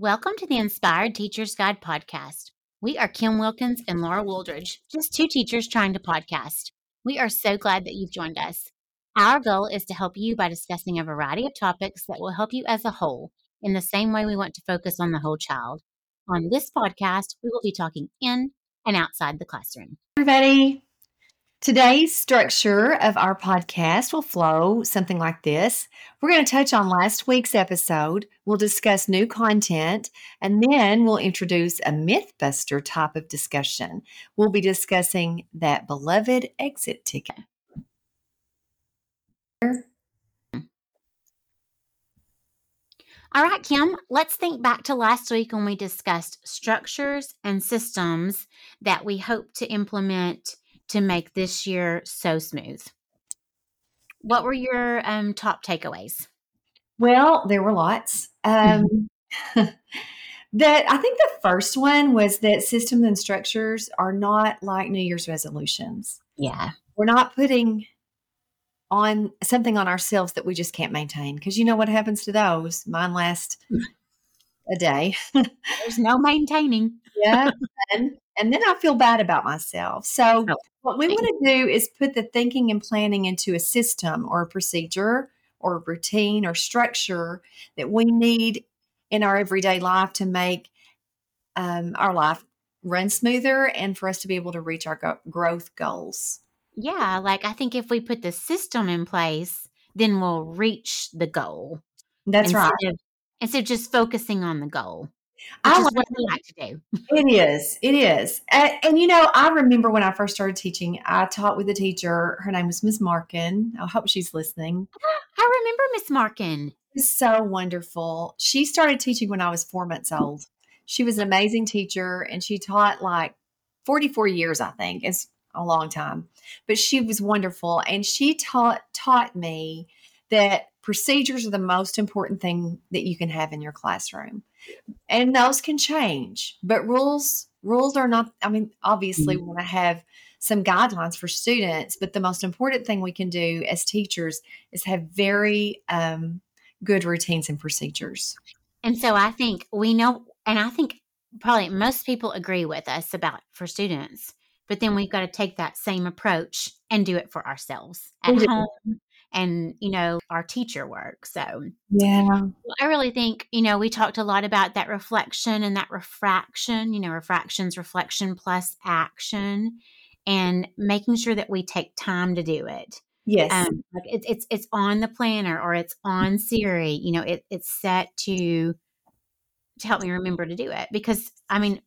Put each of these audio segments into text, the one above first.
Welcome to the Inspired Teacher's Guide podcast. We are Kim Wilkins and Laura Wooldridge, just two teachers trying to podcast. We are so glad that you've joined us. Our goal is to help you by discussing a variety of topics that will help you as a whole, in the same way we want to focus on the whole child. On this podcast, we will be talking in and outside the classroom. Everybody, Today's structure of our podcast will flow something like this. We're going to touch on last week's episode. We'll discuss new content, and then we'll introduce a Mythbuster type of discussion. We'll be discussing that beloved exit ticket. All right, Kim, let's think back to last week when we discussed structures and systems that we hope to implement to make this year so smooth. What were your um, top takeaways? Well, there were lots. Um, that I think the first one was that systems and structures are not like New Year's resolutions. Yeah. We're not putting on something on ourselves that we just can't maintain because you know what happens to those mine last a day there's no maintaining yeah and, and then i feel bad about myself so oh, what we want to do is put the thinking and planning into a system or a procedure or a routine or structure that we need in our everyday life to make um, our life run smoother and for us to be able to reach our go- growth goals yeah, like I think if we put the system in place, then we'll reach the goal. That's instead right. Instead of just focusing on the goal. I like like to do. It is. It is. And, and, you know, I remember when I first started teaching, I taught with a teacher. Her name was Miss Markin. I hope she's listening. I remember Miss Markin. It's so wonderful. She started teaching when I was four months old. She was an amazing teacher and she taught like 44 years, I think. It's a long time, but she was wonderful. And she taught, taught me that procedures are the most important thing that you can have in your classroom. And those can change, but rules, rules are not, I mean, obviously mm-hmm. we want to have some guidelines for students, but the most important thing we can do as teachers is have very um, good routines and procedures. And so I think we know, and I think probably most people agree with us about for students but then we've got to take that same approach and do it for ourselves at mm-hmm. home and you know our teacher work so yeah. I really think you know we talked a lot about that reflection and that refraction you know refractions reflection plus action and making sure that we take time to do it. Yes. Um, like it, it's it's on the planner or it's on siri you know it, it's set to to help me remember to do it because i mean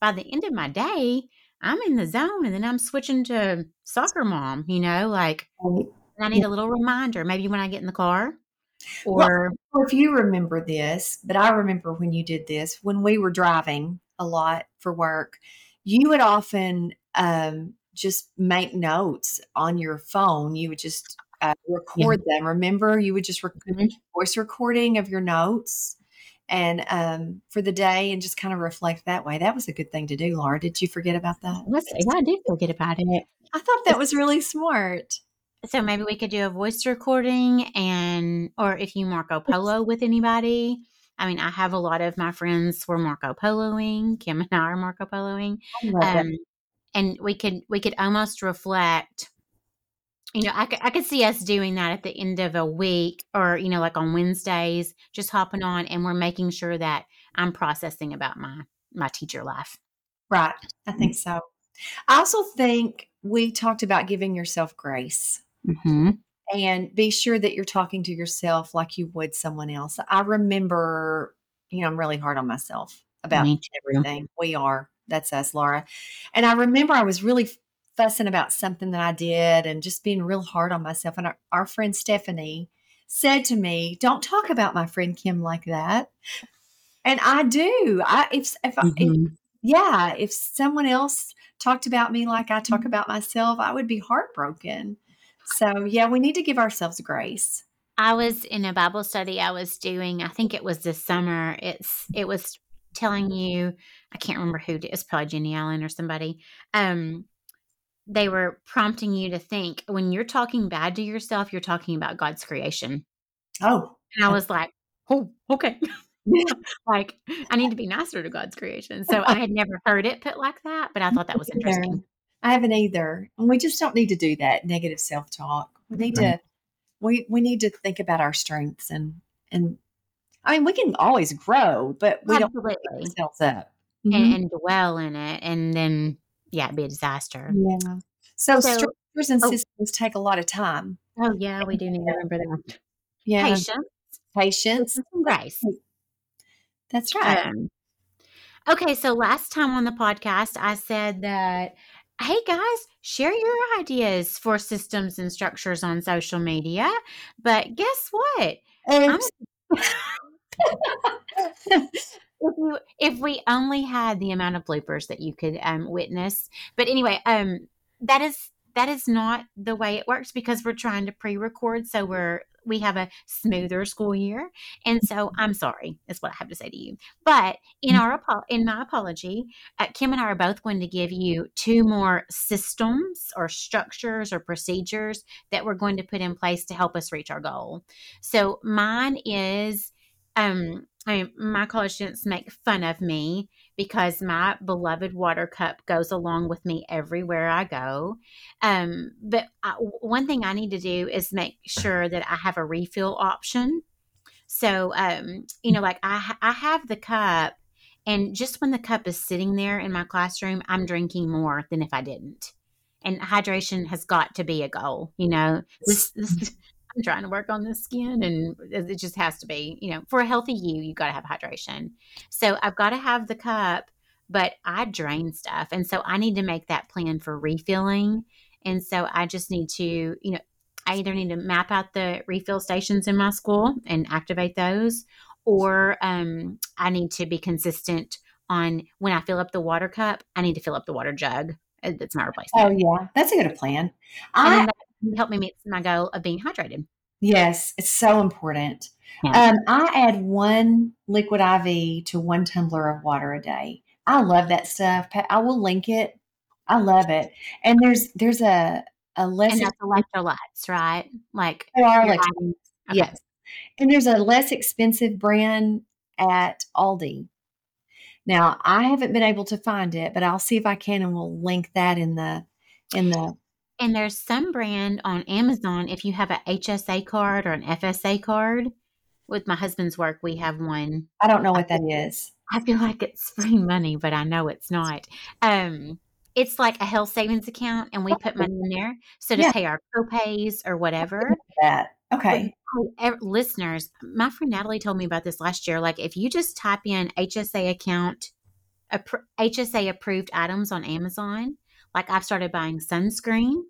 by the end of my day I'm in the zone and then I'm switching to soccer mom, you know, like I need a little reminder, maybe when I get in the car. Or well, if you remember this, but I remember when you did this, when we were driving a lot for work, you would often um, just make notes on your phone. You would just uh, record yeah. them. Remember, you would just record mm-hmm. voice recording of your notes and um, for the day and just kind of reflect that way. That was a good thing to do, Laura. Did you forget about that? I did forget about it. I thought that was really smart. So maybe we could do a voice recording and, or if you Marco Polo with anybody. I mean, I have a lot of my friends were Marco Poloing. Kim and I are Marco Poloing. Um, and we could we could almost reflect you know, I could, I could see us doing that at the end of a week or, you know, like on Wednesdays, just hopping on and we're making sure that I'm processing about my, my teacher life. Right. I think so. I also think we talked about giving yourself grace. Mm-hmm. And be sure that you're talking to yourself like you would someone else. I remember, you know, I'm really hard on myself about everything. We are. That's us, Laura. And I remember I was really fussing about something that I did and just being real hard on myself. And our, our friend Stephanie said to me, "Don't talk about my friend Kim like that." And I do. I if if, mm-hmm. if yeah, if someone else talked about me like I talk mm-hmm. about myself, I would be heartbroken. So yeah, we need to give ourselves grace. I was in a Bible study I was doing. I think it was this summer. It's it was telling you. I can't remember who. It's probably Jennie Allen or somebody. Um, they were prompting you to think when you're talking bad to yourself, you're talking about God's creation. Oh. And I was like, oh, okay. like I need to be nicer to God's creation. So I had never heard it put like that, but I thought that was interesting. I haven't either. And we just don't need to do that negative self talk. We need to we we need to think about our strengths and and I mean we can always grow, but we Absolutely. don't beat ourselves up. Mm-hmm. And, and, dwell in it and then yeah, it'd be a disaster. Yeah. So, so structures and oh, systems take a lot of time. Oh yeah, we do need to remember that. Yeah. Patience. Patience. And grace. That's right. Um, okay, so last time on the podcast I said that hey guys, share your ideas for systems and structures on social media. But guess what? if, you, if we only had the amount of bloopers that you could um, witness, but anyway, um, that is that is not the way it works because we're trying to pre-record, so we're we have a smoother school year. And so I'm sorry, is what I have to say to you. But in mm. our in my apology, uh, Kim and I are both going to give you two more systems or structures or procedures that we're going to put in place to help us reach our goal. So mine is um I mean, my college students make fun of me because my beloved water cup goes along with me everywhere I go. Um, but I, one thing I need to do is make sure that I have a refill option. So, um, you know, like I, I have the cup, and just when the cup is sitting there in my classroom, I'm drinking more than if I didn't. And hydration has got to be a goal. You know, this, this I'm trying to work on the skin and it just has to be, you know, for a healthy you, you got to have hydration. So I've got to have the cup, but I drain stuff. And so I need to make that plan for refilling. And so I just need to, you know, I either need to map out the refill stations in my school and activate those, or um, I need to be consistent on when I fill up the water cup, I need to fill up the water jug. That's my replacement. Oh, yeah. That's a good plan. I, help me meet my goal of being hydrated. Yes, it's so important. Yeah. Um, I add one Liquid IV to one tumbler of water a day. I love that stuff. I will link it. I love it. And there's there's a a less and that's electrolytes, right? Like there are electrolytes. Okay. Yes, and there's a less expensive brand at Aldi. Now I haven't been able to find it, but I'll see if I can, and we'll link that in the in the and there's some brand on Amazon, if you have a HSA card or an FSA card, with my husband's work, we have one. I don't know what that is. I feel like it's free money, but I know it's not. Um, it's like a health savings account, and we put money in there so to yeah. pay our copays or whatever. That okay. But, listeners, my friend Natalie told me about this last year. Like, if you just type in HSA account, HSA approved items on Amazon, like I've started buying sunscreen.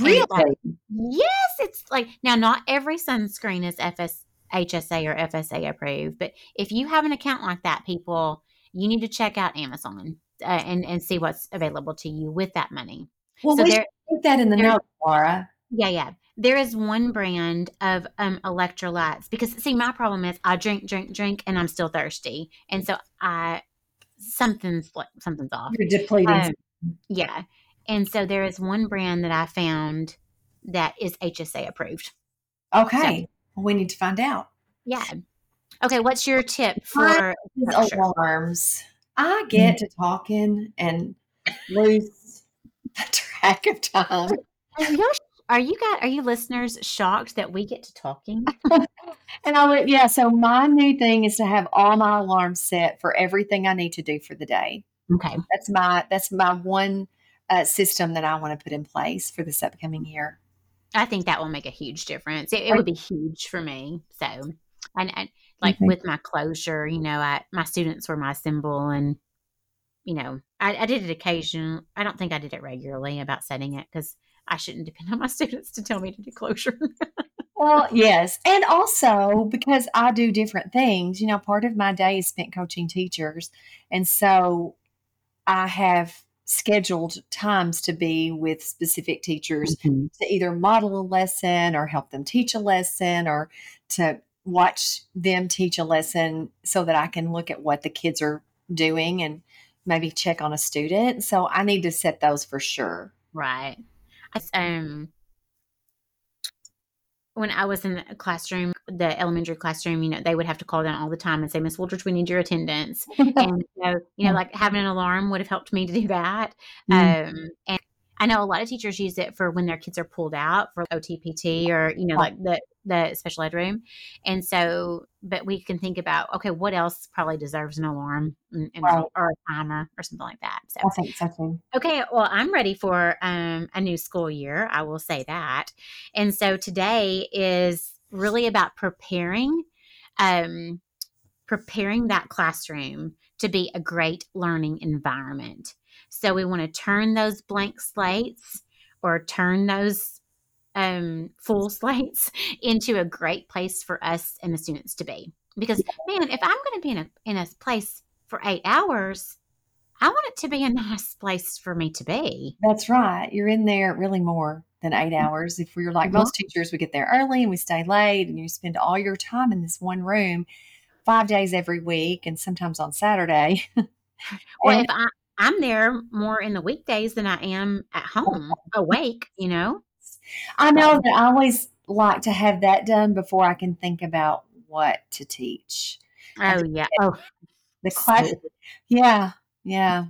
Really? Like, yes, it's like now not every sunscreen is FS HSA or FSA approved, but if you have an account like that, people, you need to check out Amazon uh, and and see what's available to you with that money. Well, so we there, put that in the note, Laura. Yeah, yeah. There is one brand of um, electrolytes because see, my problem is I drink, drink, drink, and I'm still thirsty, and so I something's something's off. You're depleting. Um, yeah. And so there is one brand that I found that is HSA approved. Okay. So, we need to find out. Yeah. Okay. What's your tip for alarms? I get to talking and lose track of time. Are you guys, are you listeners shocked that we get to talking? and I went, yeah. So my new thing is to have all my alarms set for everything I need to do for the day. Okay. That's my that's my one uh, system that I want to put in place for this upcoming year. I think that will make a huge difference. It, it would be huge for me. So, and, and like with my closure, you know, I my students were my symbol, and you know, I, I did it occasionally. I don't think I did it regularly about setting it because I shouldn't depend on my students to tell me to do closure. well, yes. And also because I do different things, you know, part of my day is spent coaching teachers. And so I have scheduled times to be with specific teachers mm-hmm. to either model a lesson or help them teach a lesson or to watch them teach a lesson so that I can look at what the kids are doing and maybe check on a student. So I need to set those for sure. Right. Um when I was in a classroom, the elementary classroom, you know, they would have to call down all the time and say, Miss Wooldridge, we need your attendance. and so, you know, like having an alarm would have helped me to do that. Mm. Um, and I know a lot of teachers use it for when their kids are pulled out for OTPT or, you know, like the, the special ed room. And so, but we can think about, okay, what else probably deserves an alarm and, and right. or a timer or something like that. So, I think so too. Okay. Well, I'm ready for um, a new school year. I will say that. And so today is really about preparing, um, preparing that classroom to be a great learning environment. So we want to turn those blank slates or turn those um, full slates into a great place for us and the students to be. Because man, if I'm going to be in a in a place for eight hours, I want it to be a nice place for me to be. That's right. You're in there really more than eight mm-hmm. hours. If we're like most teachers, we get there early and we stay late, and you spend all your time in this one room five days every week and sometimes on Saturday. well, and, if I, I'm there more in the weekdays than I am at home awake, you know? I know that I always like to have that done before I can think about what to teach. Oh, yeah. Oh, the class. Yeah. Yeah.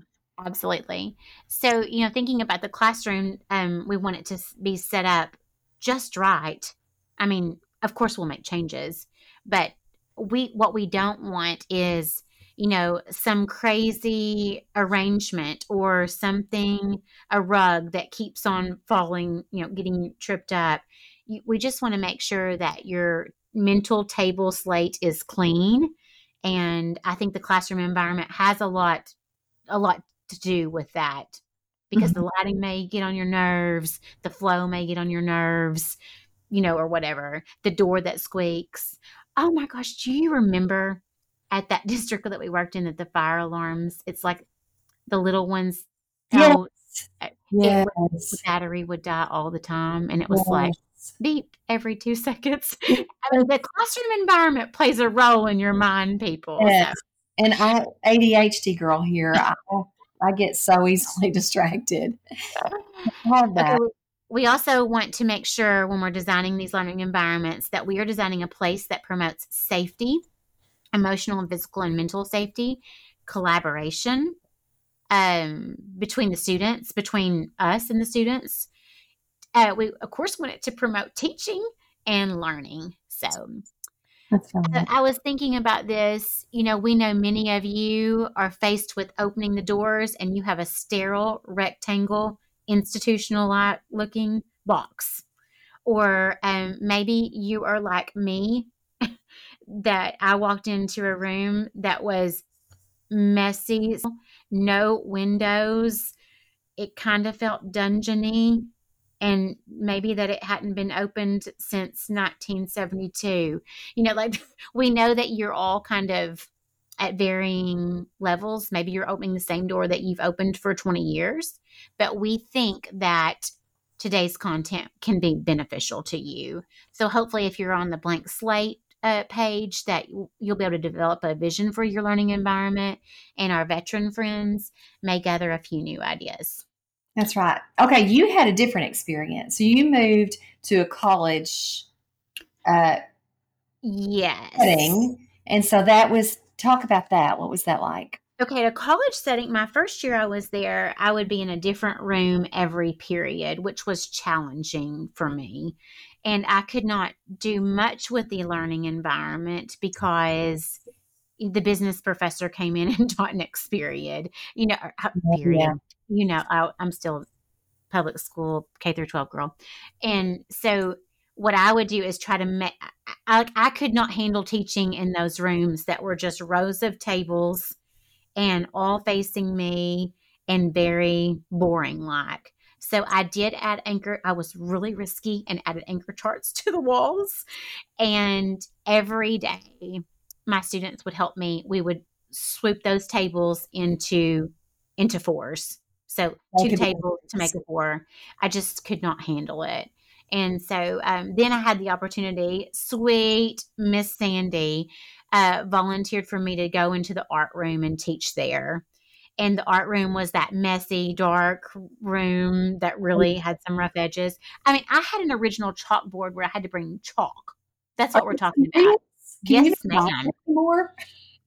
Absolutely. So, you know, thinking about the classroom, um, we want it to be set up just right. I mean, of course, we'll make changes, but we what we don't want is you know some crazy arrangement or something a rug that keeps on falling you know getting tripped up we just want to make sure that your mental table slate is clean and i think the classroom environment has a lot a lot to do with that because mm-hmm. the lighting may get on your nerves the flow may get on your nerves you know or whatever the door that squeaks oh my gosh, do you remember at that district that we worked in that the fire alarms, it's like the little ones. Yes. Uh, yes. Would, the battery would die all the time. And it was yes. like beep every two seconds. I mean, the classroom environment plays a role in your mind, people. Yes. So. And I, ADHD girl here, I, I get so easily distracted. I have that. Okay, we also want to make sure when we're designing these learning environments that we are designing a place that promotes safety, emotional and physical and mental safety, collaboration um, between the students, between us and the students. Uh, we, of course, want it to promote teaching and learning. So, I, I was thinking about this. You know, we know many of you are faced with opening the doors and you have a sterile rectangle institutional looking box. Or um, maybe you are like me, that I walked into a room that was messy, no windows. It kind of felt dungeony, and maybe that it hadn't been opened since 1972. You know, like we know that you're all kind of at varying levels. Maybe you're opening the same door that you've opened for 20 years, but we think that today's content can be beneficial to you. So hopefully, if you're on the blank slate uh, page, that you'll be able to develop a vision for your learning environment, and our veteran friends may gather a few new ideas. That's right. Okay, you had a different experience. So you moved to a college. Uh, yes. Setting, and so that was Talk about that. What was that like? Okay, a college setting, my first year I was there, I would be in a different room every period, which was challenging for me. And I could not do much with the learning environment because the business professor came in and taught next period. You know, uh, period. Yeah. You know, I, I'm still public school K through 12 girl. And so what I would do is try to make I, I could not handle teaching in those rooms that were just rows of tables and all facing me and very boring like. So I did add anchor. I was really risky and added anchor charts to the walls. And every day my students would help me. We would swoop those tables into into fours. So two tables to make a four. I just could not handle it. And so um, then I had the opportunity, sweet Miss Sandy uh, volunteered for me to go into the art room and teach there. And the art room was that messy, dark room that really had some rough edges. I mean, I had an original chalkboard where I had to bring chalk. That's what we're talking about. Can yes, ma'am. More?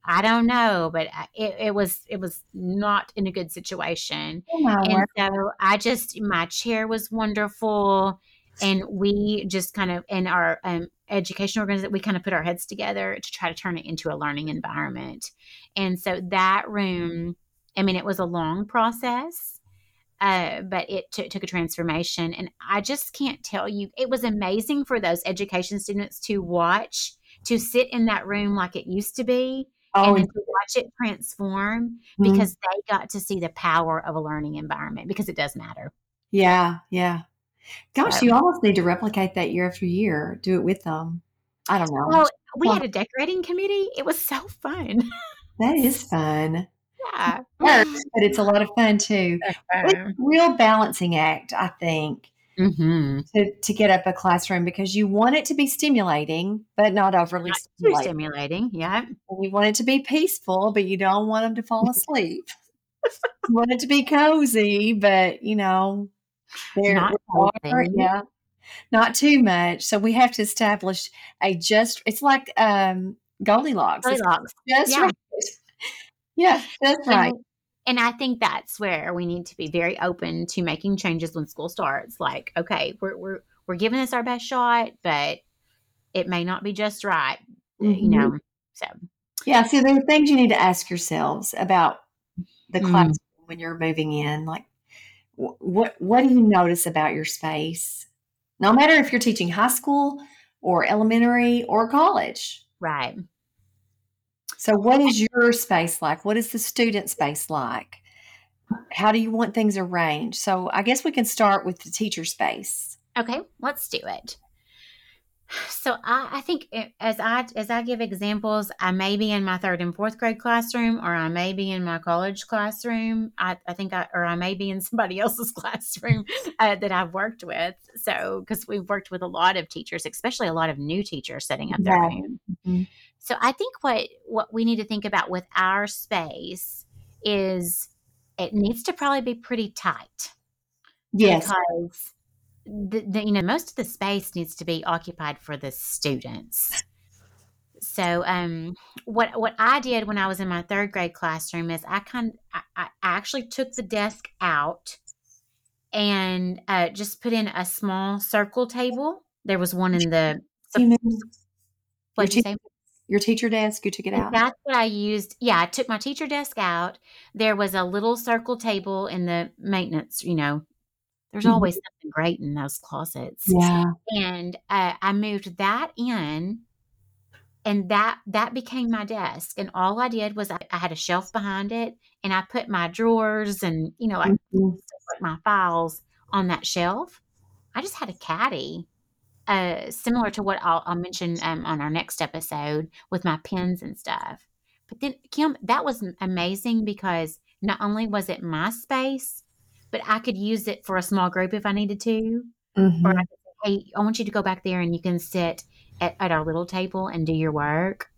I don't know, but it, it was it was not in a good situation. Oh And so I just my chair was wonderful, and we just kind of in our um, education organization we kind of put our heads together to try to turn it into a learning environment. And so that room, I mean, it was a long process. Uh, but it t- took a transformation, and I just can't tell you. It was amazing for those education students to watch, to sit in that room like it used to be, Oh, and then to watch it transform mhm. because they got to see the power of a learning environment because it does matter. yeah, yeah. Gosh, So- you almost need to replicate that year after year. Do it with them. I don't know. Well, we Well- had a decorating committee. It was so fun. that is fun. Yeah. Works, but it's a lot of fun too. Real balancing act, I think, hmm to, to get up a classroom because you want it to be stimulating, but not overly Not stimulating. stimulating. Yeah. You want it to be peaceful, but you don't want them to fall asleep. you want it to be cozy, but you know, they're Not cozy. yeah, not too much. So we have to establish a just. It's like um, Goldilocks. It's just Yeah. right. Yeah, that's right. And, and I think that's where we need to be very open to making changes when school starts. Like, okay, we're we're we're giving this our best shot, but it may not be just right. uh, You Mhm. know. So Yeah, so there are things you need to ask yourselves about the Mm. classroom when you're moving in. Like, wh- what what do you notice about your space? No matter if you're teaching high school or elementary or college. right. So, what is your space like? What is the student space like? How do you want things arranged? So, I guess we can start with the teacher space. Okay, let's do it. So I, I think it- as I as I give examples, I may be in my third and fourth grade classroom, or I may be in my college classroom. I, I think I or I may be in somebody else's classroom uh, that I've worked with. So because we've worked with a lot of teachers, especially a lot of new teachers setting up their Yeah. room. Mhm. So I think what what we need to think about with our space is it needs to probably be pretty tight Yes. because the, the, you know most of the space needs to be occupied for the students. So um what what i did when i was in my third grade classroom is i kind I, I actually took the desk out and uh, just put in a small circle table. There was one in the what did you say your teacher desk, you took it out? That's what I used. Yeah, I took my teacher desk out. There was a little circle table in the maintenance, you know. There's Mhm. always something great in those closets. Yeah. And uh, I moved that in and that that became my desk. And all I did was I, I had a shelf behind it and I put my drawers and, you know, Mhm. like my files on that shelf. I just had a caddy, uh, similar to what I'll, I'll mention um, on our next episode with my pens and stuff. But then, Kim, that was amazing because not only was it my space, but I could use it for a small group if I needed to. Mhm. Or I could say, hey, I want you to go back there and you can sit at, at our little table and do your work.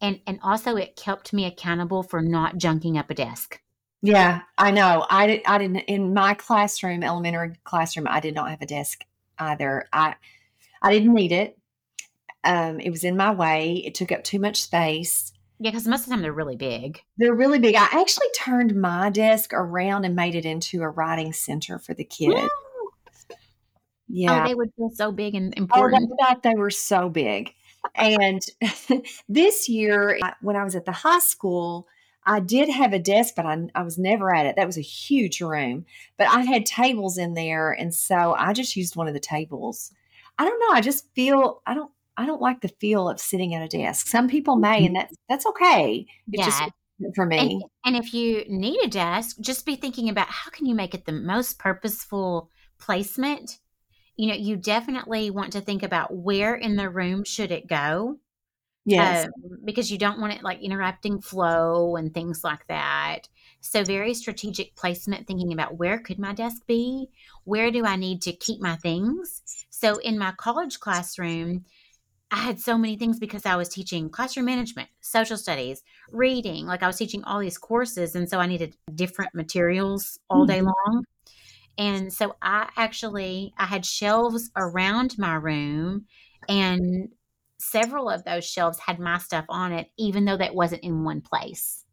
And, and also, it kept me accountable for not junking up a desk. Yeah, I know. I did, I didn't in my classroom, elementary classroom. I did not have a desk either. I I didn't need it. Um, it was in my way. It took up too much space. Yeah, because most of the time they're really big. They're really big. I actually turned my desk around and made it into a writing center for the kids. Yeah. Oh, they would feel so big and Oh, important. they thought they were so big. And this year, when I was at the high school, I did have a desk, but I, I was never at it. That was a huge room, but I had tables in there, and so I just used one of the tables. I don't know. I just feel I don't I don't like the feel of sitting at a desk. Some people may, and that's that's okay. It's yeah. just for me. and, and if you need a desk, just be thinking about how can you make it the most purposeful placement. You know, you definitely want to think about where in the room should it go. yes. um, because you don't want it like interrupting flow and things like that. So very strategic placement, thinking about where could my desk be? Where do I need to keep my things? So in my college classroom, I had so many things because I was teaching classroom management, social studies, reading. Like I was teaching all these courses. And so I needed different materials all day Mhm. long. And so I actually I had shelves around my room and several of those shelves had my stuff on it, even though that wasn't in one place.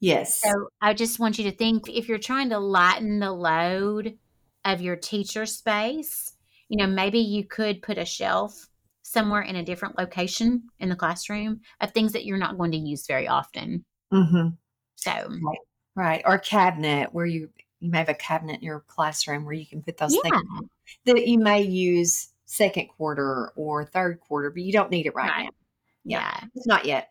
Yes. So I just want you to think if you're trying to lighten the load of your teacher space, you know, maybe you could put a shelf somewhere in a different location in the classroom of things that you're not going to use very often. hmm So, Right. Or cabinet where you you may have a cabinet in your classroom where you can put those yeah, things that you may use second quarter or third quarter, but you don't need it right, Right. now. Yeah. yeah. It's not yet.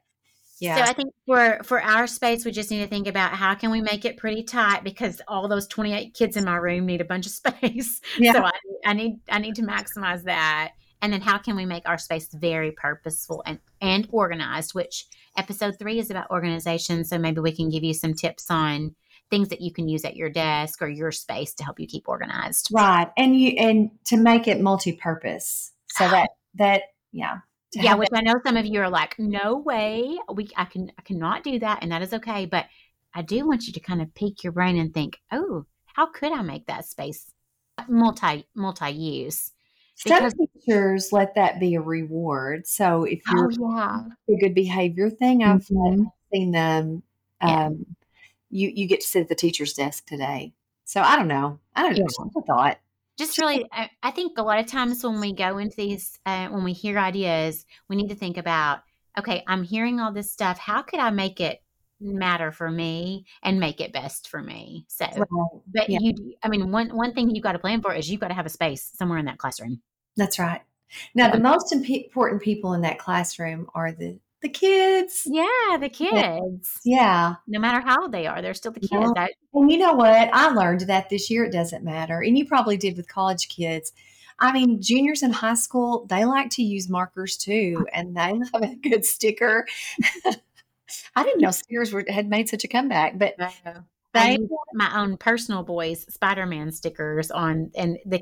Yeah. So I think for for our space, we just need to think about how can we make it pretty tight because all those 28 kids in my room need a bunch of space. Yeah. So I, I need I need to maximize that. And then how can we make our space very purposeful and and organized? Which episode three is about organization. So maybe we can give you some tips on things that you can use at your desk or your space to help you keep organized. right. And you and to make it multi-purpose. So that that yeah. Yeah, which I know some of you are like, no way, we I can I cannot do that, and that is okay. But I do want you to kind of pique your brain and think, oh, how could I make that space multi multi use? Some Because- teachers let that be a reward. So if you're Oh yeah, a good behavior thing, I've Mhm. seen them. Yeah. Um, you you get to sit at the teacher's desk today. So I don't know. I don't know. Yeah. Just a thought. Just really, I, I think a lot of times when we go into these, uh, when we hear ideas, we need to think about, okay, I'm hearing all this stuff. How could I make it matter for me and make it best for me? So. But Yeah. you, I mean, one one thing you've got to plan for is you've got to have a space somewhere in that classroom. That's right. Now the most important people in that classroom are the the kids. Yeah, the kids. Yeah. No matter how old they are, they're still the kids. Yeah. I, And you know what? I learned that this year it doesn't matter. And you probably did with college kids. I mean, juniors in high school, they like to use markers too, and they love a good sticker. I didn't know stickers were, had made such a comeback, but I they, my own personal boys Spider-Man stickers on, and the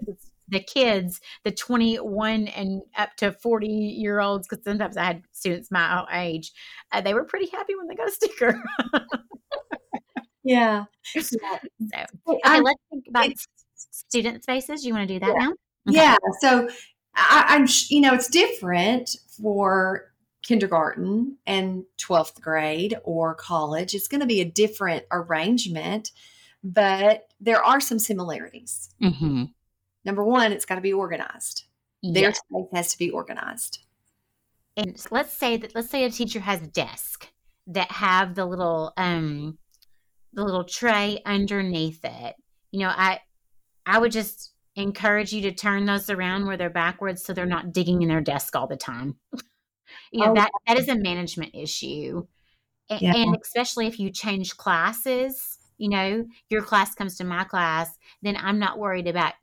the kids, the 21 and up to 40 year olds, because sometimes I had students my own age, uh, they were pretty happy when they got a sticker. yeah. so, okay, I'm- let's think about student spaces. You want to do that Yeah. now? Okay. Yeah. So I, I'm, you know, it's different for kindergarten and 12th grade or college. It's going to be a different arrangement, but there are some similarities. Mm-hmm. Number one, it's got to be organized. Their Yes. space has to be organized. and let's say that let's say a teacher has a desk that have the little um the little tray underneath it you know i i would just encourage you to turn those around where they're backwards so they're not digging in their desk all the time you know Oh, that that is a management issue A- Yeah. and especially if you change classes you know your class comes to my class then i'm not worried about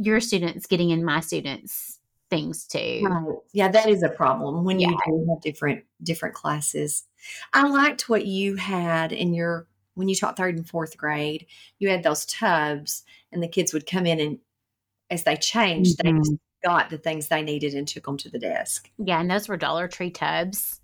your students getting in my students things too Right. Yeah, that is a problem when you do have different different classes. I liked what you had in your when you taught third and fourth grade. You had those tubs, and the kids would come in and as they changed, they got the things they needed and took them to the desk. Yeah, and those were Dollar Tree tubs,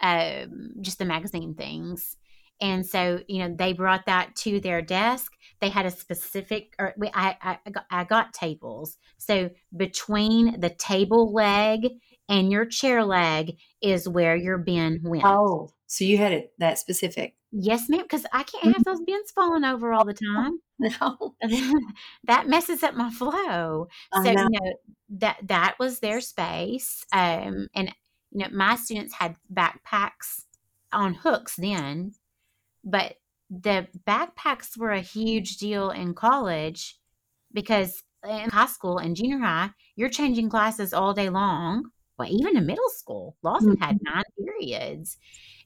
um, just the magazine things. And so, you know, they brought that to their desk. They had a specific, or I, I, I got, I got tables. So between the table leg and your chair leg is where your bin went. Oh, so you had it that specific? Yes, ma'am, because I can't have those bins falling over all the time. No, that messes up my flow. I so know. you know that that was their space um and you know my students had backpacks on hooks then but the backpacks were a huge deal in college because in high school and junior high you're changing classes all day long well even in middle school lawson had nine periods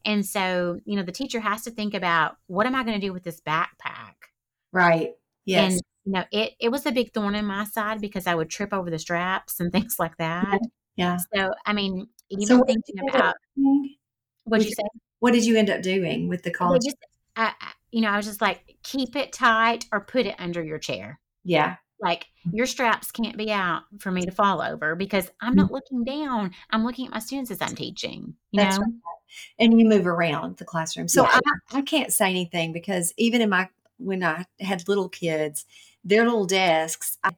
and so you know the teacher has to think about what am i going to do with this backpack right? Yes, and you know, it it was a big thorn in my side because I would trip over the straps and things like that. yeah. So I mean, even So thinking about what you say, What did you end up doing with the college? just I- you know, I was just like, keep it tight or put it under your chair. yeah, like your straps can't be out for me to fall over because I'm not looking down. I'm looking at my students as I'm teaching. You That's know? Right. And you move around the classroom. So yeah. I, I can't say anything because even in my when I had little kids, their little desks, I,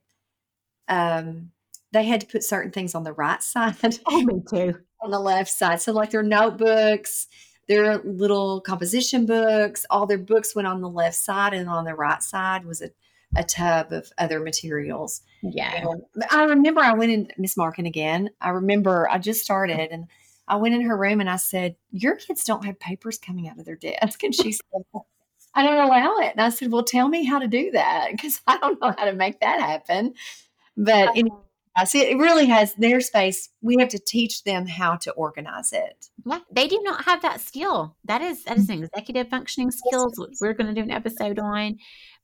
um, they had to put certain things on the right side. Oh, me too. On the left side. So like their notebooks, their little composition books, all their books went on the left side, and on the right side was a, a tub of other materials. Yeah. And I remember I went in, Miss Markin again. I remember I just started and I went in her room and I said, Your kids don't have papers coming out of their desk. And she said, I don't allow it. And I said, Well, tell me how to do that because I don't know how to make that happen. But anyway, See, it really has their space. We have to teach them how to organize it. Yeah, they do not have that skill. That is that is an executive functioning skills, which we're going to do an episode on.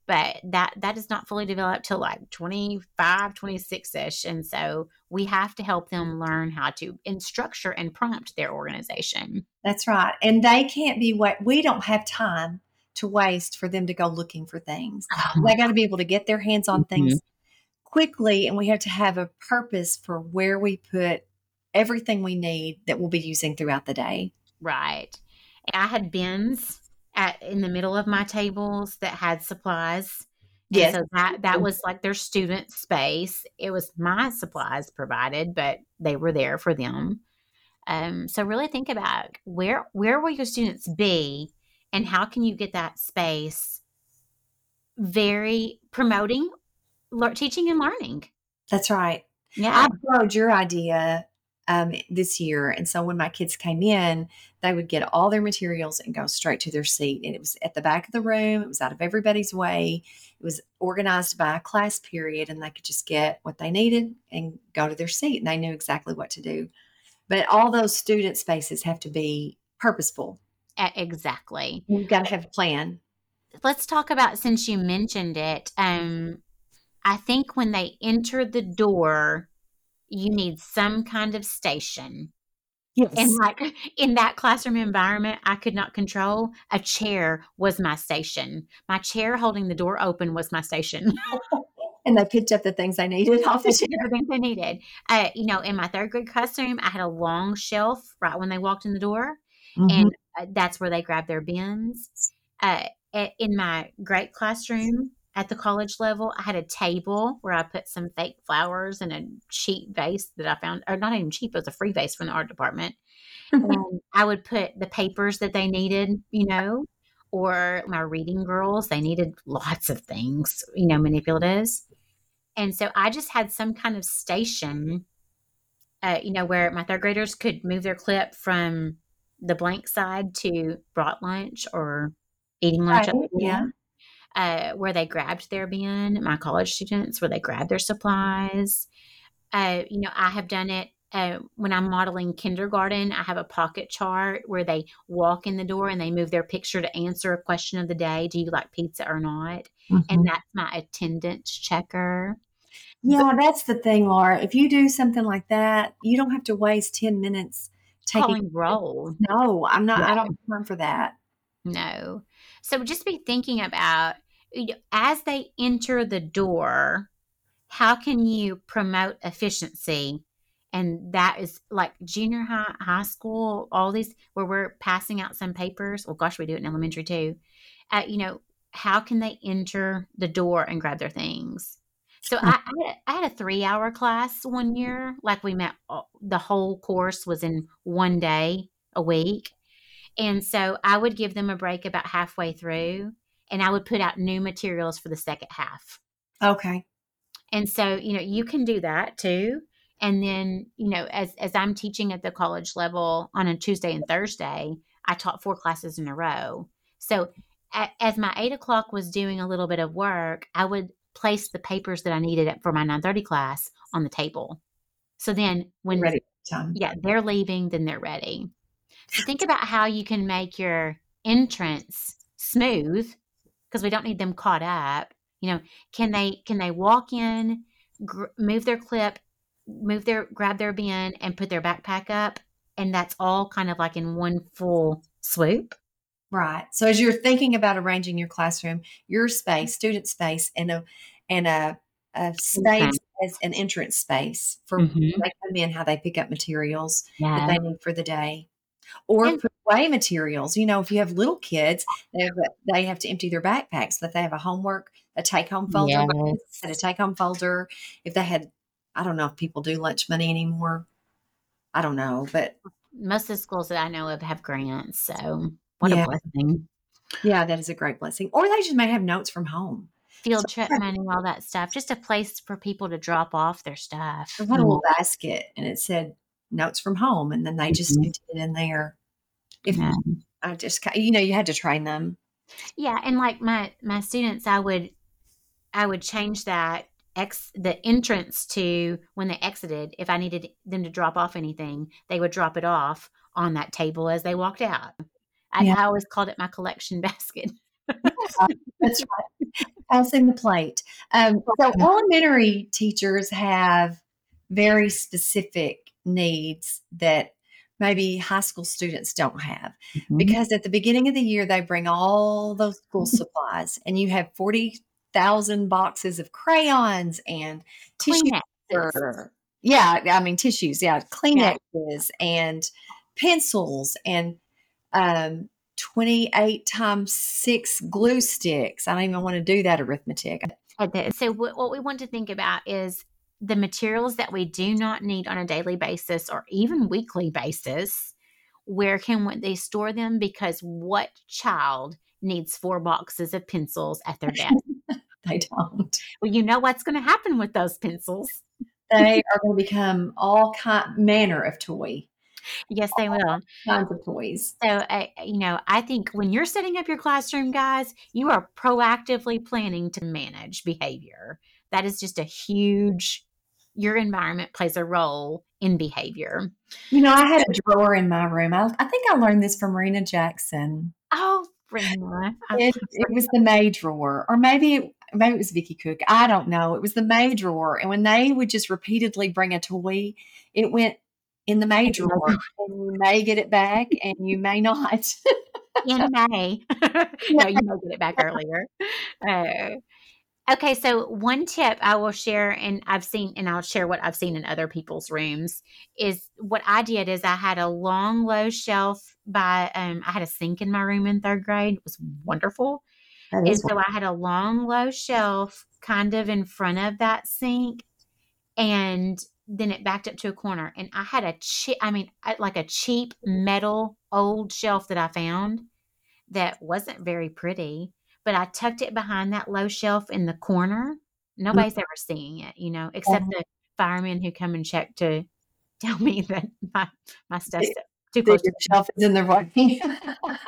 But that that is not fully developed till like 25, 26 ish. And so we have to help them learn how to in structure and prompt their organization. That's right. And they can't be what we don't have time to waste for them to go looking for things. Oh they got to be able to get their hands on mm-hmm. things quickly and we have to have a purpose for where we put everything we need that we'll be using throughout the day. Right. I had bins at in the middle of my tables that had supplies. Yes. so that that was like their student space. It was my supplies provided, but they were there for them. Um, so really think about where where will your students be and how can you get that space very promoting le- teaching and learning. That's right. Yeah. I borrowed your idea um, this year. And so when my kids came in, they would get all their materials and go straight to their seat. And it was at the back of the room, it was out of everybody's way. It was organized by a class period, and they could just get what they needed and go to their seat. And they knew exactly what to do. But all those student spaces have to be purposeful. Exactly. You've got to have a plan. Let's talk about since you mentioned it. Um, I think when they enter the door, you need some kind of station. Yes. And like in that classroom environment, I could not control. A chair was my station. My chair holding the door open was my station. and they picked up the things I needed off the chair. The things I needed. Uh, you know, in my third grade classroom, I had a long shelf right when they walked in the door, mm-hmm. and uh, that's where they grabbed their bins. Uh, in my great classroom, at the college level, I had a table where I put some fake flowers and a cheap vase that I found, or not even cheap, it was a free vase from the art department. and I would put the papers that they needed, you know, or my reading girls, they needed lots of things, you know, manipulatives. And so I just had some kind of station, uh, you know, where my third graders could move their clip from the blank side to brought lunch or eating lunch. Right. yeah uh, where they grabbed their bin, my college students, where they grabbed their supplies. Uh, you know, I have done it uh, when I'm modeling kindergarten. I have a pocket chart where they walk in the door and they move their picture to answer a question of the day Do you like pizza or not? Mm-hmm. And that's my attendance checker. Yeah, that's the thing, Laura. If you do something like that, you don't have to waste 10 minutes taking roll. No, I'm not, I don't have time for that. No. So just be thinking about as they enter the door, how can you promote efficiency? And that is like junior high, high school, all these where we're passing out some papers. Well, gosh, we do it in elementary too. Uh, you know, how can they enter the door and grab their things? So I, I, had a three hour class one year. Like we met, the whole course was in one day a week. And so I would give them a break about halfway through and I would put out new materials for the second half. Okay. And so, you know, you can do that too. And then, you know, as as I'm teaching at the college level on a Tuesday and Thursday, I taught four classes in a row. So as my eight o'clock was doing a little bit of work, I would place the papers that I needed for my 930 class on the table. So then when ready time. Yeah, they're leaving, then they're ready. So think about how you can make your entrance smooth because we don't need them caught up. You know, can they can they walk in, gr- move their clip, move their grab their bin, and put their backpack up, and that's all kind of like in one full swoop. Right. So as you're thinking about arranging your classroom, your space, student space, and a and a a space as an entrance space for Mhm. come in, how they pick up materials that they need for the day. Or And- put away materials. You know, if you have little kids, they have, they have to empty their backpacks, that they have a homework, a take home folder, Yes. a take home folder. If they had, I don't know if people do lunch money anymore. I don't know, but Most of the schools that I know of have grants, so what Yeah. a blessing. yeah, that is a great blessing. Or they just may have notes from home. Field So- trip money, all that stuff. Just a place for people to drop off their stuff. I had a little basket and it said notes from home, and then they just Mhm. emptied it in there. If Yeah. I just, you know, you had to train them. Yeah, and like my my students, I would I would change that ex the entrance to when they exited. If I needed them to drop off anything, they would drop it off on that table as they walked out. I, Yeah. I always called it my collection basket. That's right. Passing the plate. Um, so elementary teachers have very specific needs that maybe high school students don't have Mm-hmm. because at the beginning of the year they bring all those school supplies and you have 40,000 boxes of crayons and tissue paper. Yeah, I mean tissues, yeah, Kleenexes and pencils and um 28 times 6 glue sticks. I don't even want to do that arithmetic. So what, what we want to think about is the materials that we do not need on a daily basis or even weekly basis. Where can we- they store them? Because what child needs four boxes of pencils at their desk? They don't. well, you know what's going to happen with those pencils. They are going to become all kind manner of toy, Yes, they will. kinds of toys. So, uh, you know, I think when you're setting up your classroom, guys, you are proactively planning to manage behavior. That is just a huge, your environment plays a role in behavior. You know, I had a drawer in my room. I, I think I learned this from Marina Jackson. Oh. I- It, it was the May drawer, or maybe it, maybe it was Vicky Cook. I don't know. It was the May drawer, and when they would just repeatedly bring a toy, it went in the May drawer, and you may get it back, and you may not. in May. no, you may get it back earlier. Uh, okay, so one tip I will share, and I've seen, and I'll share what I've seen in other people's rooms, is what I did is I had a long, low shelf by, um, I had a sink in my room in third grade. It was wonderful. And so I had a long, low shelf kind of in front of that sink. And then it backed up to a corner. And I had a cheap, I mean, like a cheap metal old shelf that I found that wasn't very pretty, but I tucked it behind that low shelf in the corner. Nobody's ever seeing it, you know, except the firemen who come and check to tell me that my, my stuff's too the close to shelf is in the way.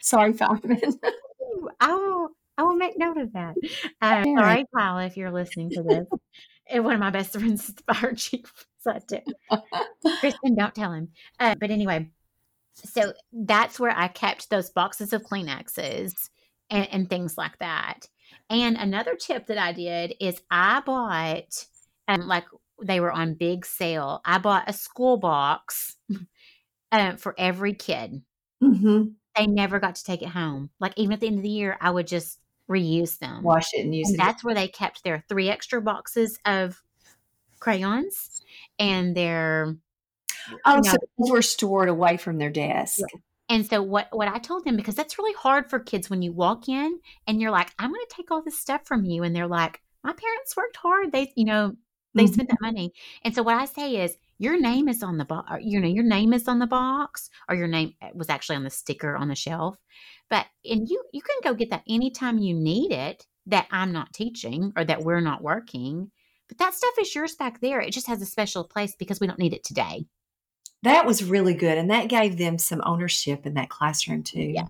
Sorry, fireman. Ooh, I will. I will make note of that. Uh, All sorry, Kyle, if you're listening to this. and one of my best friends is the fire chief. So I. Kristen, don't tell him. Uh, but anyway, so that's where I kept those boxes of Kleenexes and, and things like that. And another tip that I did is I bought, um, like they were on big sale. I bought a school box um, for every kid hmm they never got to take it home. Like even at the end of the year, I would just reuse them. Wash it and use And it. that's where they kept their three extra boxes of crayons and their Oh, you so know- those were stored away from their desk. And so what what I told them because that's really hard for kids when you walk in and you're like, I'm going to take all this stuff from you, and they're like, my parents worked hard. They you know they Mhm. spent that money, and so what I say is. Your name is on the box, you know, your name is on the box, or your name uh, was actually on the sticker on the shelf. But and you you can go get that anytime you need it. That I'm not teaching or that we're not working, but that stuff is yours back there. It just has a special place because we don't need it today. That was really good. And that gave them some ownership in that classroom too. Yeah.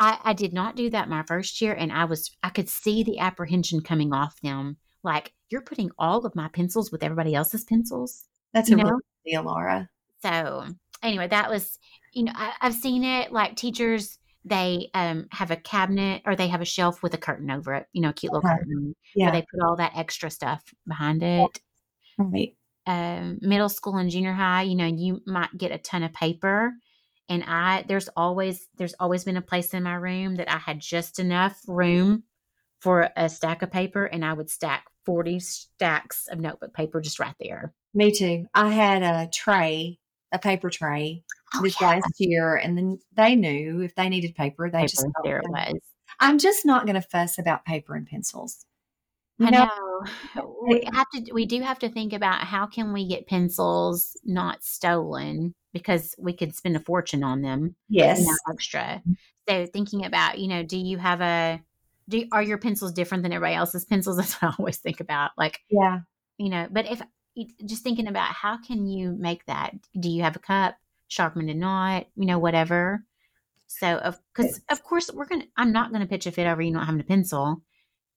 I, I did not do that my first year, and I was I could see the apprehension coming off them. Like you're putting all of my pencils with everybody else's pencils. That's You a know? real deal, Laura. So anyway, that was you know I, I've seen it. Like teachers, they um have a cabinet or they have a shelf with a curtain over it. You know, a cute little Uh-huh. curtain Yeah. where they put all that extra stuff behind it. right. Um, middle school and junior high, you know, you might get a ton of paper. And I, there's always, there's always been a place in my room that I had just enough room for a stack of paper and I would stack 40 stacks of notebook paper just right there. Me too. I had a tray, a paper tray Oh, this yeah. last year, and then they knew if they needed paper, they just Paper, got there it was. I'm just not going to fuss about paper and pencils. I know, know. We have to. We do have to think about how can we get pencils not stolen because we could spend a fortune on them. yes, You know, extra. Mm. So thinking about, you know, do you have a? Do are your pencils different than everybody else's pencils? That's what I always think about. Like, yeah, you know, but if just thinking about how can you make that? Do you have a cup, sharpened and not, you know, whatever. So of because of course we're gonna. I'm not gonna pitch a fit over you not having a pencil,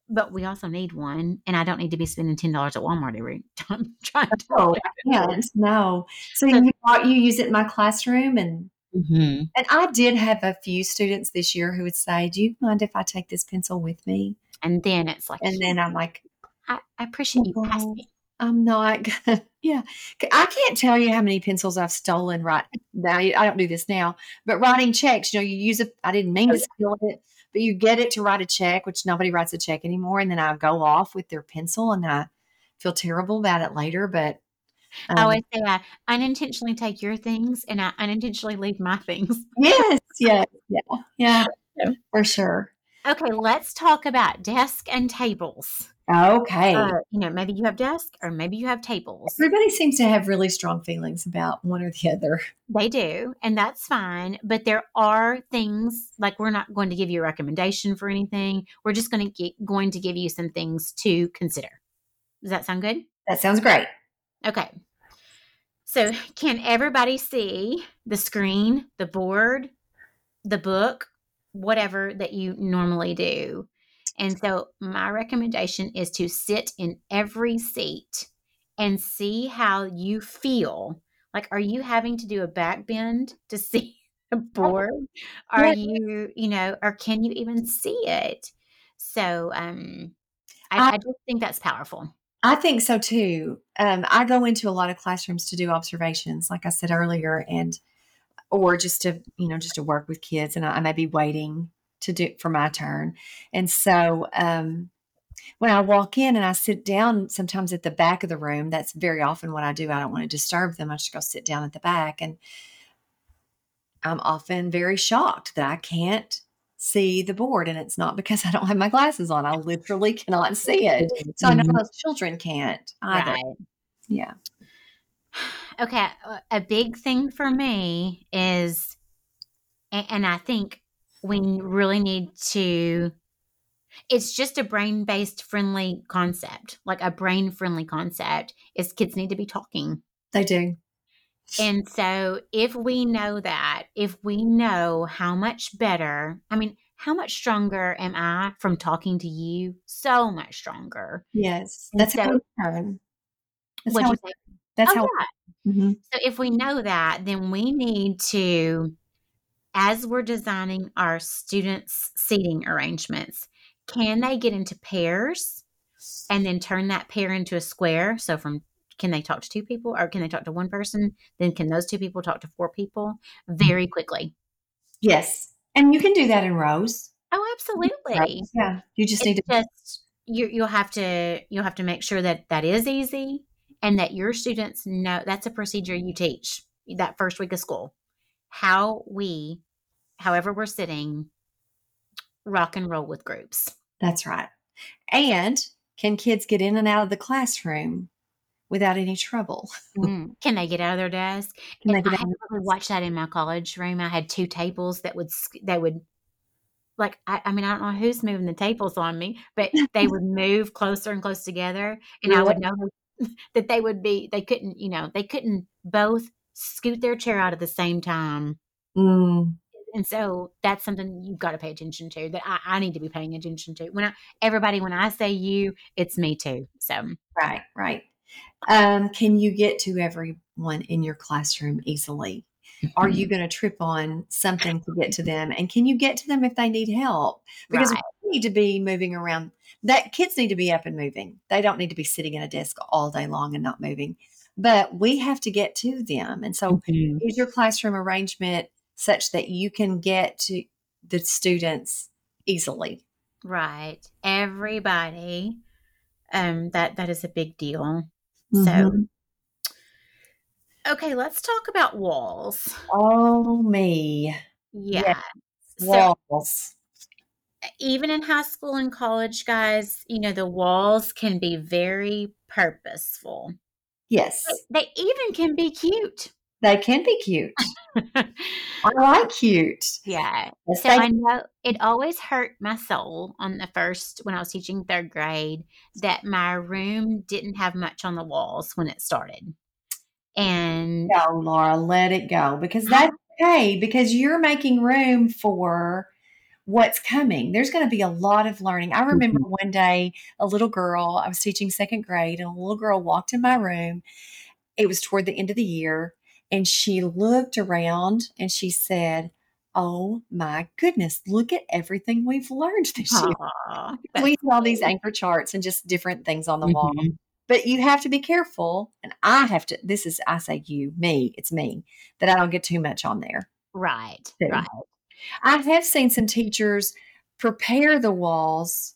but we also need one, and I don't need to be spending ten dollars at Walmart every time trying to. Oh, I can't. No. So you you use it in my classroom, and Mm-hmm. and I did have a few students this year who would say, "Do you mind if I take this pencil with me?" And then it's like, And then I'm like, I, I appreciate you passing me. I'm not gonna, yeah. I can't tell you how many pencils I've stolen right now. I don't do this now, but writing checks, you know, you use it. I didn't mean to steal it, but you get it to write a check, which nobody writes a check anymore. And then I go off with their pencil and I feel terrible about it later. But I um, always say I unintentionally take your things and I unintentionally leave my things. yes, yes, yeah, yeah, Yeah. for sure. Okay, let's talk about desk and tables. Okay. Uh, you know, maybe you have desk or maybe you have tables. Everybody seems to have really strong feelings about one or the other. They do, and that's fine. But there are things like we're not going to give you a recommendation for anything. We're just going to get going to give you some things to consider. Does that sound good? That sounds great. Okay. So, can everybody see the screen, the board, the book, whatever that you normally do? And so, my recommendation is to sit in every seat and see how you feel. Like, are you having to do a back bend to see the board? Are you, you know, or can you even see it? So, um, I, I- I just think that's powerful. I think so too. Um, I go into a lot of classrooms to do observations, like I said earlier, and or just to you know just to work with kids, and I, I may be waiting to do for my turn. And so um, when I walk in and I sit down, sometimes at the back of the room, that's very often what I do. I don't want to disturb them. I just go sit down at the back, and I'm often very shocked that I can't see the board, and it's not because I don't have my glasses on. I literally cannot see it. So I know those children can't either. Right. Yeah. Okay, a big thing for me is, and I think we really need to. It's just a brain based friendly concept, like a brain friendly concept. Is kids need to be talking, They do. and so if we know that, if we know how much better, I mean, how much stronger am I from talking to you? So much stronger. Yes. And That's how so- we learn. That's how, that's oh how yeah, Mhm. So if we know that, then we need to, as we're designing our students' seating arrangements, can they get into pairs and then turn that pair into a square? So from can they talk to two people or can they talk to one person? Then can those two people talk to four people very mm-hmm. quickly? Yes. And you can do that in rows. Oh, absolutely. Yeah. You just need to just you you'll have to you'll have to make sure that that is easy and that your students know that's a procedure you teach that first week of school how we however we're sitting rock and roll with groups That's right. And can kids get in and out of the classroom without any trouble? Mm. can they get out of their desk Can they get I out had of to really watch that in my college room. I had two tables that would that would like I, I mean I don't know who's moving the tables on me, but they would move closer and close together, and I would know that they would be they couldn't you know they couldn't both scoot their chair out at the same time, Mm, and so that's something you've got to pay attention to. That I, I need to be paying attention to. When I everybody when I say you, it's me too. So right, right. Um, can you get to everyone in your classroom easily? Are you going to trip on something to get to them? And can you get to them if they need help? Because Right. we need to be moving around. That kids need to be up and moving. They don't need to be sitting at a desk all day long and not moving. But we have to get to them. And so Mhm. is your classroom arrangement such that you can get to the students easily? Right. Everybody um, that that is a big deal. Mhm. So, okay, let's talk about walls. oh me, Yeah. So walls. even in high school and college, guys, you know, the walls can be very purposeful. Yes, They even can be cute. They can be cute. I like cute. yeah. Yes, So they- I know it always hurt my soul on the first when I was teaching third grade that my room didn't have much on the walls when it started. And go, Laura. Let it go because that's okay because you're making room for what's coming. There's going to be a lot of learning. I remember mm-hmm. one day a little girl, I was teaching second grade, and a little girl walked in my room. It was toward the end of the year, and she looked around and she said, Oh my goodness, look at everything we've learned this year. Aw, We all these anchor charts and just different things on the wall Mhm. but you have to be careful and i have to this is i say you me it's me that i don't get too much on there Right. too. Right. i have seen some teachers prepare the walls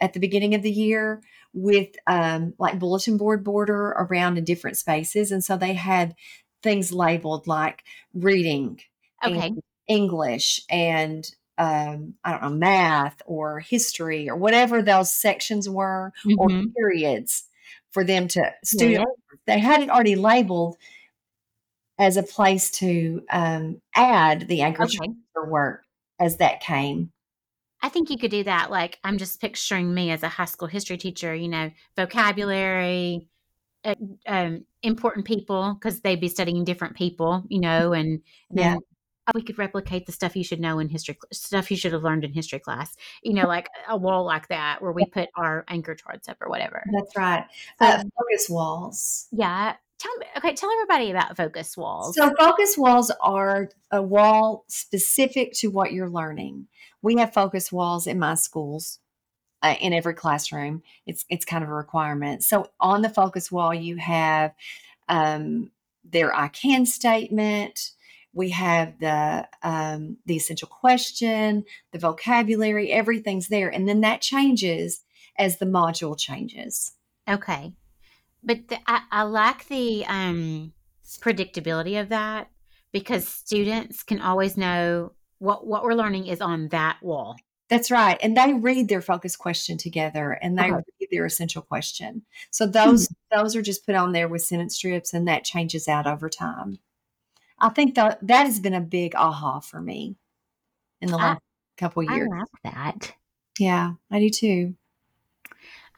at the beginning of the year with um, like bulletin board border around in different spaces and so they had things labeled like reading Okay. and english and um, i don't know math or history or whatever those sections were or Mhm. periods for them to student they had it already labeled as a place to um, add the anchor Okay. work as that came I think you could do that. Like, I'm just picturing me as a high school history teacher, you know, vocabulary, uh, um, important people, because they'd be studying different people, you know, and, and Yeah. then oh, we could replicate the stuff you should know in history, stuff you should have learned in history class, you know, like a wall like that where we put our anchor charts up or whatever. that's right uh, focus walls yeah. Tell me, okay, tell everybody about focus walls. so focus walls are a wall specific to what you're learning we have focus walls in my schools uh, in every classroom. It's it's kind of a requirement. So on the focus wall you have um, their i can statement. We have the um, the essential question the vocabulary everything's there. And then that changes as the module changes. Okay. But the, I, I like the um, predictability of that because students can always know what, what we're learning is on that wall. That's right. And they read their focus question together and they Okay. read their essential question. So those those are just put on there with sentence strips and that changes out over time. I think that that has been a big aha for me in the I- last couple I years. like that. Yeah, I do too.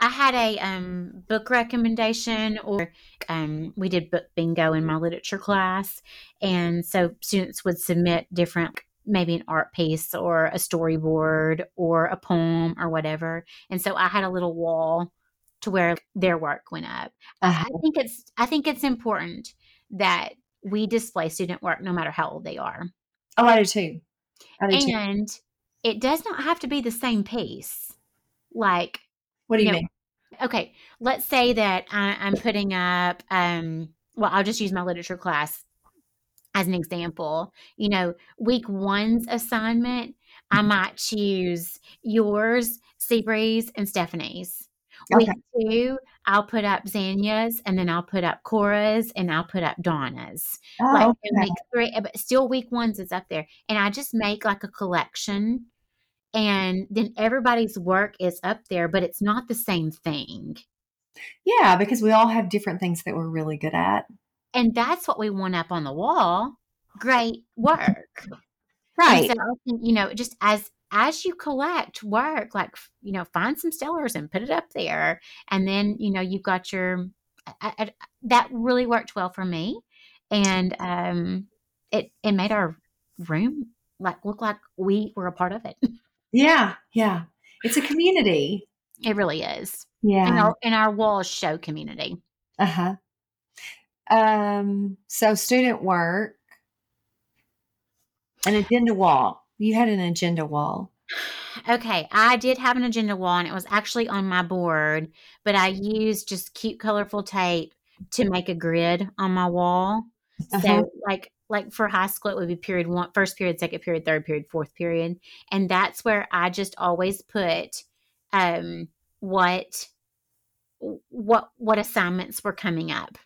I had a um, book recommendation, or um, we did book bingo in my literature class. And so students would submit different, maybe an art piece or a storyboard or a poem or whatever. And so I had a little wall to where their work went up. Uh-huh. I think it's I think it's important that we display student work no matter how old they are. Oh, I do too. I do too. And it does not have to be the same piece. Like What do you no. mean? okay, let's say that I, I'm putting up, um, well, I'll just use my literature class as an example. You know, week one's assignment, I mm-hmm. might choose yours, Seabreeze, and Stephanie's. Week two, I'll put up Zanya's, and then I'll put up Cora's, and I'll put up Donna's. Oh, Like okay. week three, eh, but still week one's is up there. And I just make like a collection and then everybody's work is up there, but it's not the same thing. yeah, because we all have different things that we're really good at. And that's what we want up on the wall. Great work. And Right. so I think, you know, just as as you collect work, like you know, find some stellars and put it up there, and then you know you've got your. I, I, that really worked well for me, and um, it it made our room like look like we were a part of it. yeah, yeah. It's a community. It really is, and Yeah. our and our walls show community. Uh-huh. Um, so student work, an agenda wall. You had an agenda wall. Okay, I did have an agenda wall and it was actually on my board, but I used just cute colorful tape to make a grid on my wall. Uh-huh. So like like for high school it would be period one, first period, second period, third period, fourth period. And that's where I just always put um what what what assignments were coming up.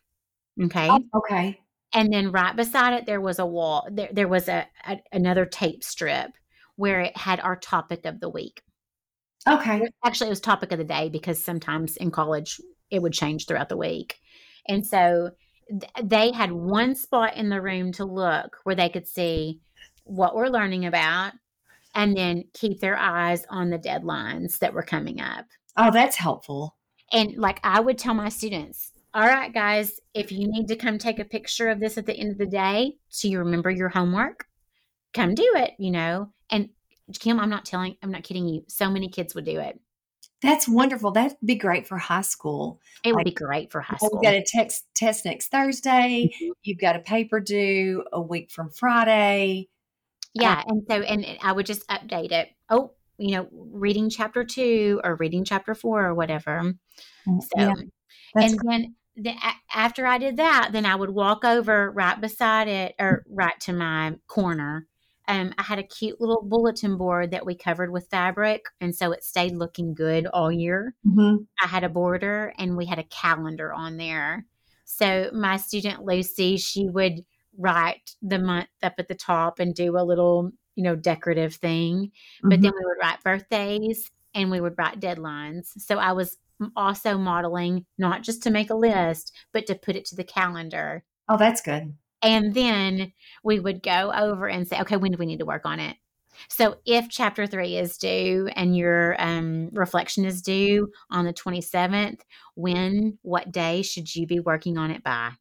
Okay. Oh, okay. And then right beside it there was a wall. There there was a, a another tape strip where it had our topic of the week. Okay. Actually, it was topic of the day because sometimes in college it would change throughout the week. And so th- they had one spot in the room to look where they could see what we're learning about and then keep their eyes on the deadlines that were coming up. Oh, that's helpful. And like I would tell my students, all right, guys, if you need to come take a picture of this at the end of the day so you remember your homework, come do it, you know. And Kim, I'm not telling, I'm not kidding you. So many kids would do it. That's wonderful. That'd be great for high school. It would like, be great for high school. You've got a text test next Thursday. Mm-hmm. You've got a paper due a week from Friday. Yeah, and so and I would just update it. Oh, you know, reading chapter two or reading chapter four or whatever. Mm, so, yeah, and great. then the, after I did that, then I would walk over right beside it or right to my corner um, I had a cute little bulletin board that we covered with fabric, and so it stayed looking good all year. Mm-hmm. I had a border, and we had a calendar on there. So my student Lucy, she would write the month up at the top and do a little, you know, decorative thing. Mm-hmm. But then we would write birthdays and we would write deadlines. So I was also modeling not just to make a list, but to put it to the calendar. Oh, that's good. And then we would go over and say, okay, when do we need to work on it? So if chapter three is due and your um, reflection is due on the 27th, when, what day should you be working on it by?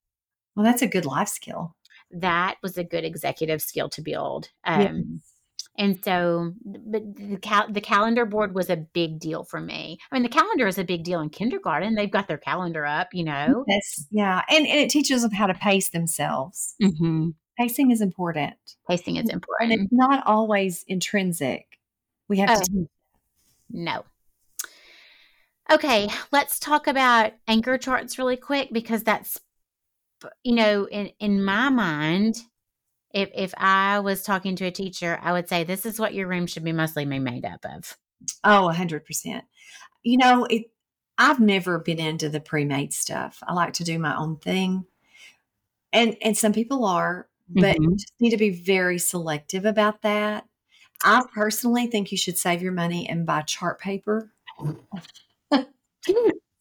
Well, that's a good life skill. That was a good executive skill to build. Um, yes. And so, but the, cal- the calendar board was a big deal for me. I mean, the calendar is a big deal in kindergarten. They've got their calendar up, you know. Yes, yeah, and, and it teaches them how to pace themselves. Mm-hmm. Pacing is important. Pacing is important. And it's not always intrinsic. We have oh, to. No. Okay, let's talk about anchor charts really quick because that's, you know, in in my mind, if if I was talking to a teacher, I would say this is what your room should be mostly made up of. Oh, hundred percent. You know, it. I've never been into the pre-made stuff. I like to do my own thing, and and some people are, but mm-hmm. you just need to be very selective about that. I personally think you should save your money and buy chart paper.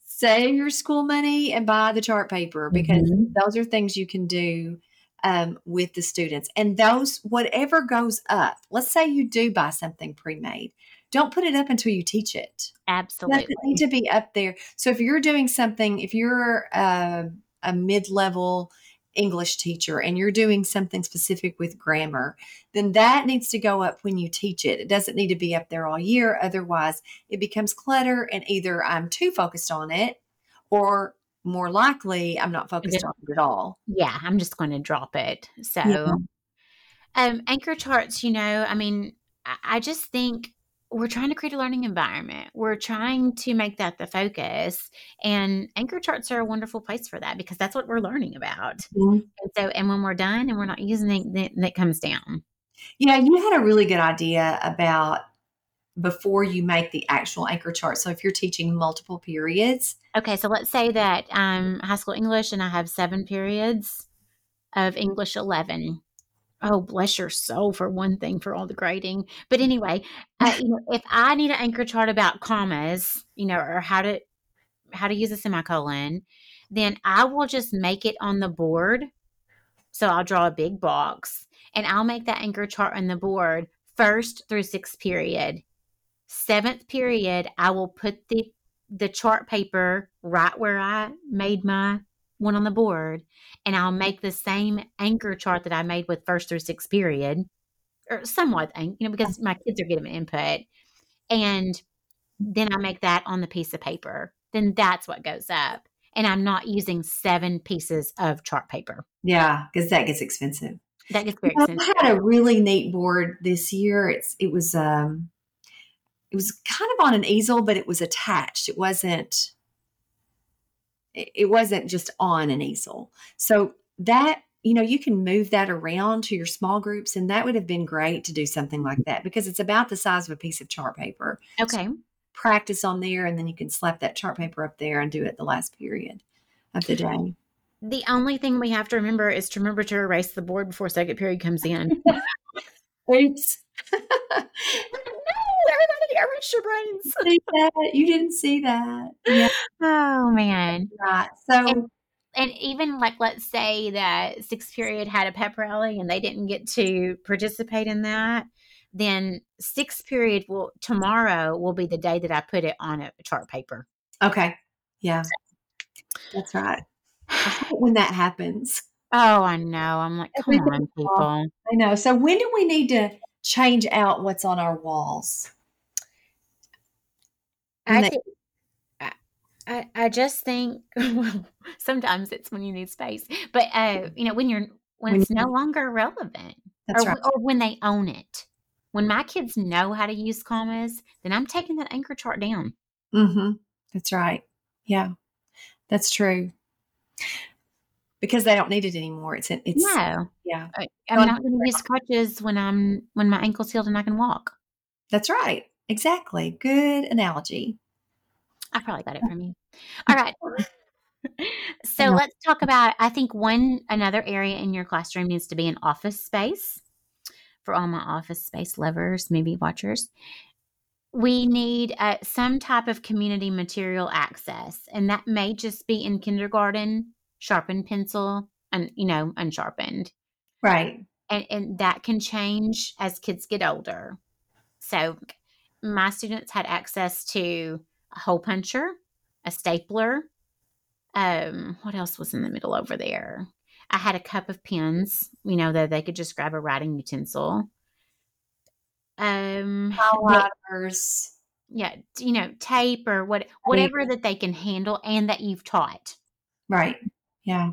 save your school money and buy the chart paper because mm-hmm. those are things you can do um, with the students. And those, whatever goes up, let's say you do buy something pre made, don't put it up until you teach it. Absolutely. It need to be up there. So if you're doing something, if you're a, a mid level English teacher and you're doing something specific with grammar, then that needs to go up when you teach it. It doesn't need to be up there all year. Otherwise, it becomes clutter and either I'm too focused on it or more likely I'm not focused on it at all. Yeah, I'm just going to drop it. So, yeah. um, anchor charts, you know, I mean, I, I just think we're trying to create a learning environment. We're trying to make that the focus. And anchor charts are a wonderful place for that because that's what we're learning about. Mm-hmm. And so, and when we're done and we're not using it, then it comes down. Yeah, you had a really good idea about before you make the actual anchor chart. So if you're teaching multiple periods. Okay, so let's say that I'm high school English and I have seven periods of English 11. Oh, bless your soul for one thing for all the grading. But anyway, uh, you know, if I need an anchor chart about commas, you know, or how to how to use a semicolon, then I will just make it on the board. So I'll draw a big box and I'll make that anchor chart on the board first through sixth period seventh period, I will put the the chart paper right where I made my one on the board, and I'll make the same anchor chart that I made with first through sixth period, or somewhat, you know, because my kids are getting input, and then I make that on the piece of paper. Then that's what goes up, and I'm not using seven pieces of chart paper. Yeah, because that gets expensive. That gets very expensive. I had a really neat board this year. It's it was um it was kind of on an easel, but it was attached. It wasn't it wasn't just on an easel. So that you know you can move that around to your small groups and that would have been great to do something like that because it's about the size of a piece of chart paper okay practice on there, and then you can slap that chart paper up there and do it the last period of the day. The only thing we have to remember is to remember to erase the board before second period comes in. Oops. no, everybody erase your brains. You didn't see that. Yeah, Oh man. right. So And- And even like let's say that sixth period had a pep rally and they didn't get to participate in that, then sixth period will tomorrow will be the day that I put it on a chart paper. okay. Yeah. That's right. When that happens. Oh, I know. I'm like, come on, people. I know. So when do we need to change out what's on our walls? I, And they- thi- I, I, just think well, sometimes it's when you need space, but uh, you know when you're when, When it's you- no longer relevant, That's or, right. or when they own it. When my kids know how to use commas, then I'm taking that anchor chart down. Mm-hmm. That's right. Yeah, that's true. Because they don't need it anymore. It's it's No, yeah. I, I'm not going to use crutches when I'm when my ankle's healed and I can walk. That's right. Exactly. Good analogy. I probably got it from you. All right. So Yeah. let's talk about. I think one another area in your classroom needs to be an office space for all my office space lovers, movie watchers. We need uh, some type of community material access, and that may just be in kindergarten, sharpened pencil, and you know, unsharpened, Right. and and that can change as kids get older. So, my students had access to a hole puncher, a stapler. Um, what else was in the middle over there? I had a cup of pens, you know, that they could just grab a writing utensil. Um, Highlighters. yeah, you know, tape or what, whatever that they can handle and that you've taught. Right. Yeah.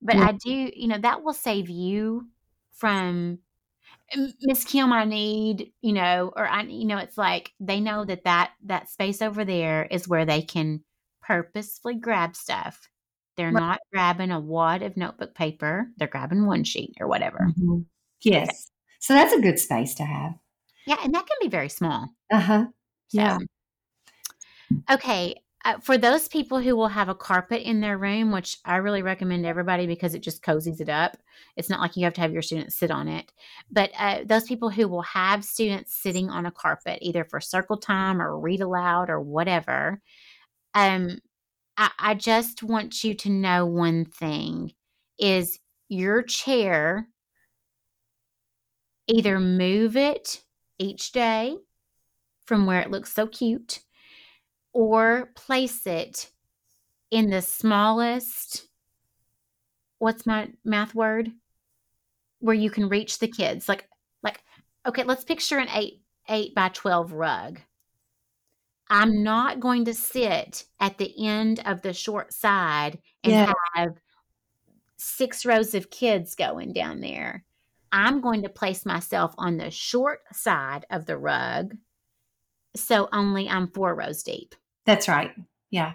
But Yeah. I do, you know, that will save you from "M- Miss Kim. I need, you know, or I, you know, it's like they know that that that space over there is where they can purposefully grab stuff. They're Right. not grabbing a wad of notebook paper. They're grabbing one sheet or whatever. Mhm. Yes. So that's a good space to have. Yeah, and that can be very small. Uh huh. Yeah. So, okay. For those people who will have a carpet in their room, which I really recommend everybody because it just cozies it up. It's not like you have to have your students sit on it. But uh, those people who will have students sitting on a carpet, either for circle time or read aloud or whatever, um, I, I just want you to know one thing is your chair either move it each day from where it looks so cute or place it in the smallest what's my math word? Where you can reach the kids like like okay let's picture an 8 8 by 12 rug. I'm not going to sit at the end of the short side and Yeah. have six rows of kids going down there. I'm going to place myself on the short side of the rug so only i'm four rows deep That's right. Yeah.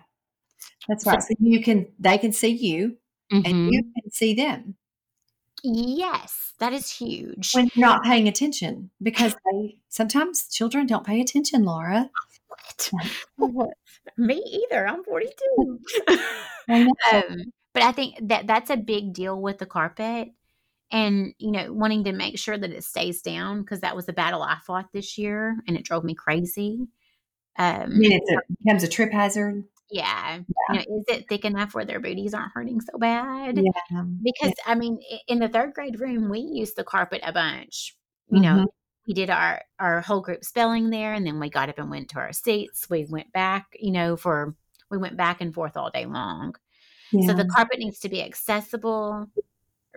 That's right. So you can, they can see you Mhm. and you can see them Yes, that is huge. when you're not paying attention because they, sometimes children don't pay attention, Laura. What? Me either. I'm 42. I um, but I think that that's a big deal with the carpet and, you know, wanting to make sure that it stays down because that was a battle I fought this year and it drove me crazy. I Um, mean, it's a, becomes a trip hazard. yeah. You know, is it thick enough where their booties aren't hurting so bad? Yeah. Because I mean, in the third grade room, we used the carpet a bunch. You know, Mhm. we did our our whole group spelling there, and then we got up and went to our seats. We went back, you know, for we went back and forth all day long. So the carpet needs to be accessible.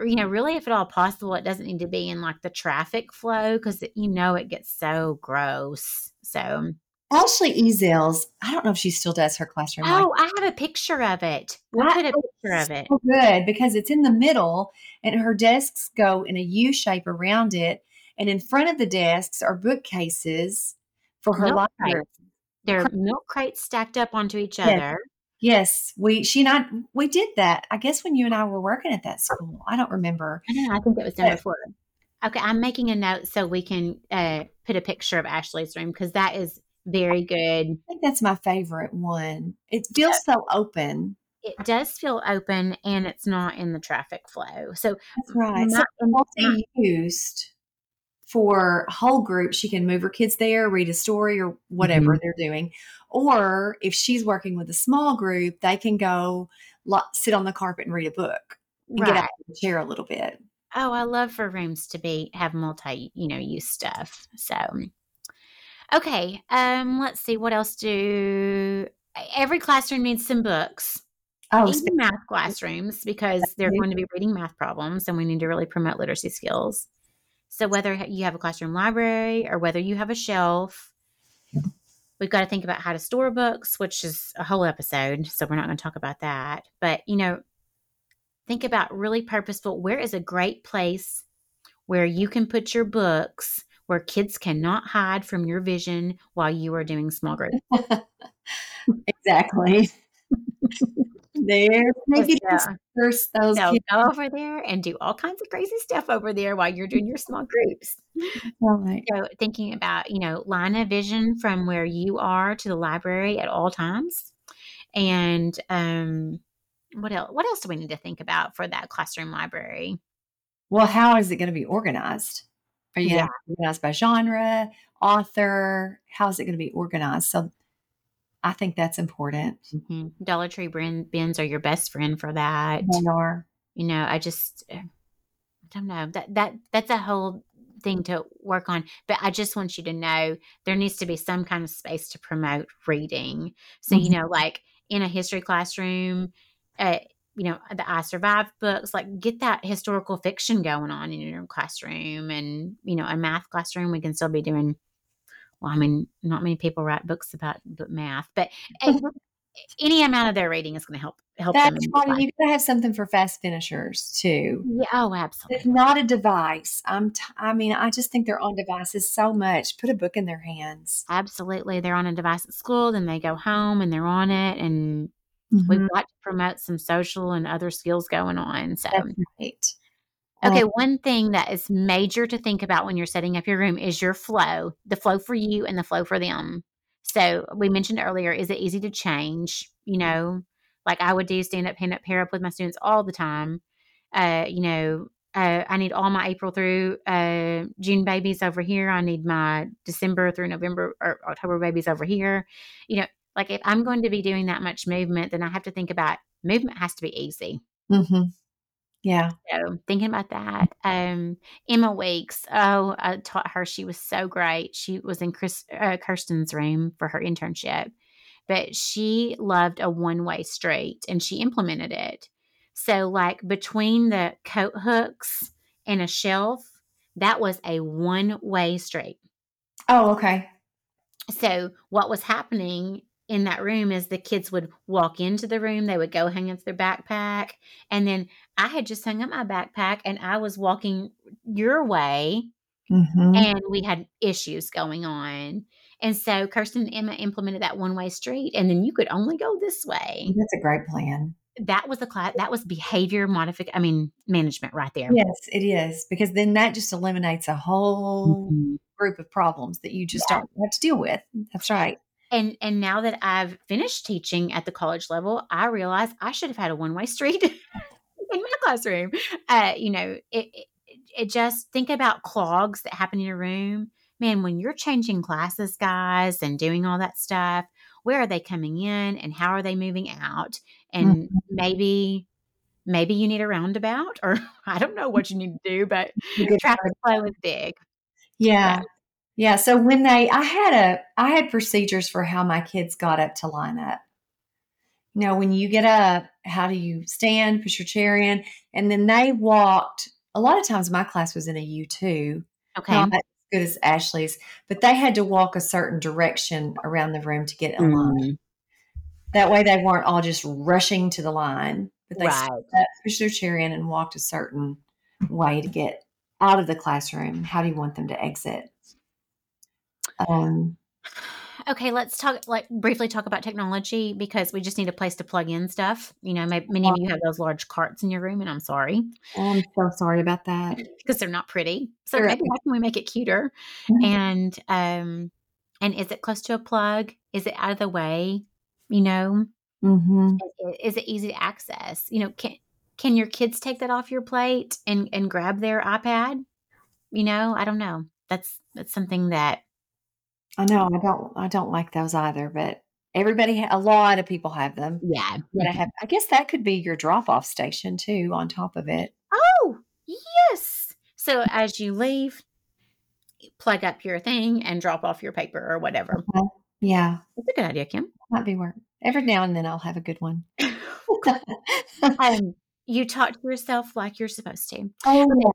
You know, really, if at all possible, it doesn't need to be in like the traffic flow because you know it gets so gross. So, Ashley Ezels, I don't know if she still does her classroom. oh, I have a picture of it. We'll put a picture of it. so good because it's in the middle and her desks go in a U shape around it. And in front of the desks are bookcases for her Milk library. They're milk crates stacked up onto each Yes. other. Yes, we she and I we did that. I guess when you and I were working at that school. I don't remember. I know. I think it was done before. Okay, I'm making a note so we can uh, put a picture of Ashley's room because that is very good. I think that's my favorite one. It feels so open. It does feel open and it's not in the traffic flow. So That's right. So not in- multi-used for whole group. She can move her kids there, read a story or whatever mm-hmm. they're doing. Or if she's working with a small group, they can go lo- sit on the carpet and read a book and get right. out of the chair a little bit. Oh, I love for rooms to be have multi, you know, use stuff. So okay. Um, let's see what else do every classroom needs some books. Oh, Even math classrooms because they're going to be reading math problems and we need to really promote literacy skills. So whether you have a classroom library or whether you have a shelf, we've got to think about how to store books, which is a whole episode. So we're not going to talk about that. But you know, think about really purposeful. Where is a great place where you can put your books where kids cannot hide from your vision while you are doing small group? exactly. there, maybe Yeah. first those So kids. go over there and do all kinds of crazy stuff over there while you're doing your small groups. Right. So thinking about, you know, line of vision from where you are to the library at all times. And um what else what else do we need to think about for that classroom library? Well, how is it going to be organized? Are you going Yeah. to organized by genre, author? How is it going to be organized? So I think that's important. Mhm. Dollar Tree bin- bins are your best friend for that. They are. You know, I just uh, I don't know. That that that's a whole thing to work on. But I just want you to know there needs to be some kind of space to promote reading. So, you Mhm. know, like in a history classroom, uh, you know, the I Survived books, like get that historical fiction going on in your classroom. And, you know, a math classroom, we can still be doing, well, I mean, not many people write books about but math, but uh, any amount of their reading is going to help help them. That's in why you got to have something for fast finishers too. Yeah, oh, absolutely It's not a device. I'm. T- I mean, I just think they're on devices so much. Put a book in their hands. Absolutely. They're on a device at school, then they go home and they're on it. And we've Mhm. got to promote some social and other skills going on. So, That's right. okay, Um, one thing that is major to think about when you're setting up your room is your flow, the flow for you and the flow for them. So, we mentioned earlier, is it easy to change? You know, like I would do stand up, hand up, pair up with my students all the time. Uh, you know, uh, I need all my April through uh, June babies over here. I need my December through November or October babies over here. You know, like if I'm going to be doing that much movement, then I have to think about movement has to be easy. mhm. Yeah. So thinking about that, um, Emma Weeks. Oh, I taught her. She was so great. She was in Chris, uh, Kirsten's room for her internship, but she loved a one-way street, and she implemented it. So, like between the coat hooks and a shelf, that was a one-way street. Oh, okay. So, what was happening in that room is the kids would walk into the room, they would go hang up their backpack, and then I had just hung up my backpack and I was walking your way, Mhm. and we had issues going on. And so, Kirsten and Emma implemented that one way street, and then you could only go this way. That's a great plan. That was a class, that was behavior modification, I mean, management right there. Yes, it is because then that just eliminates a whole Mhm. group of problems that you just Yeah. don't have to deal with. That's right. And and now that I've finished teaching at the college level, I realize I should have had a one way street in my classroom. Uh, you know, it, it it just think about clogs that happen in your room. Man, when you're changing classes, guys, and doing all that stuff, where are they coming in and how are they moving out? And maybe maybe you need a roundabout or I don't know what you need to do, but traffic flow is big. Yeah. Yeah. So when they, I had a, I had procedures for how my kids got up to line up. You know, when you get up, how do you stand, push your chair in? And then they walked. A lot of times my class was in a U2, Okay. not as good as Ashley's, but they had to walk a certain direction around the room to get in line. Mm, That way they weren't all just rushing to the line, but they right. up, pushed their chair in and walked a certain way to get out of the classroom. How do you want them to exit? Um, Okay, let's talk like briefly talk about technology because we just need a place to plug in stuff. You know, may, many of you have those large carts in your room, and I'm sorry I'm so sorry about that. because they're not pretty. So Sure. maybe how can we make it cuter? Mhm. And um, And is it close to a plug? Is it out of the way? You know, Mm-hmm. is it easy to access? You know, can can your kids take that off your plate and and grab their iPad? You know, I don't know. That's that's something that I know I don't I don't like those either, but everybody ha- a lot of people have them. yeah. But I have I guess that could be your drop off station too on top of it. Oh, yes. So as you leave, plug up your thing and drop off your paper or whatever. Yeah, That's a good idea, Kim. might be work. Every now and then I'll have a good one. Um, you talk to yourself like you're supposed to. oh,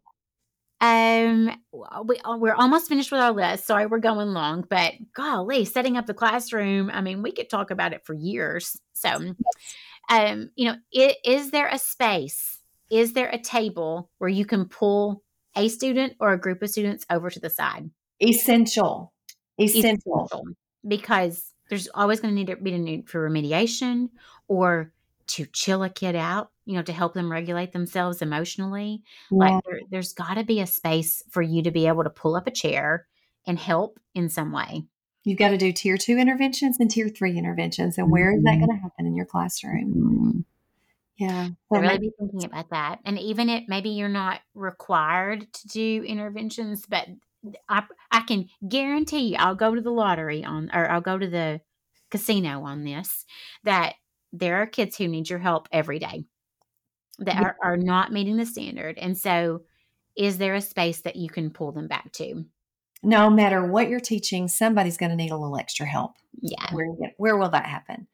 Um, we uh, we're almost finished with our list. Sorry, we're going long, but golly, setting up the classroom. I mean, we could talk about it for years. So, um, you know, i- is there a space? Is there a table where you can pull a student or a group of students over to the side? essential. Essential. essential because there's always going to need to be a need for remediation or to chill a kid out, you know, to help them regulate themselves emotionally. Yeah. Like there, there's got to be a space for you to be able to pull up a chair and help in some way. You've got to do tier two interventions and tier three interventions. And where is that Mhm. going to happen in your classroom? Yeah. So really be thinking about that. And even if maybe you're not required to do interventions, but I, I can guarantee you I'll go to the lottery on, or I'll go to the casino on this, that there are kids who need your help every day that Yeah. are, are not meeting the standard. And so is there a space that you can pull them back to? no matter what you're teaching, somebody's going to need a little extra help. Yeah. Where, where will that happen?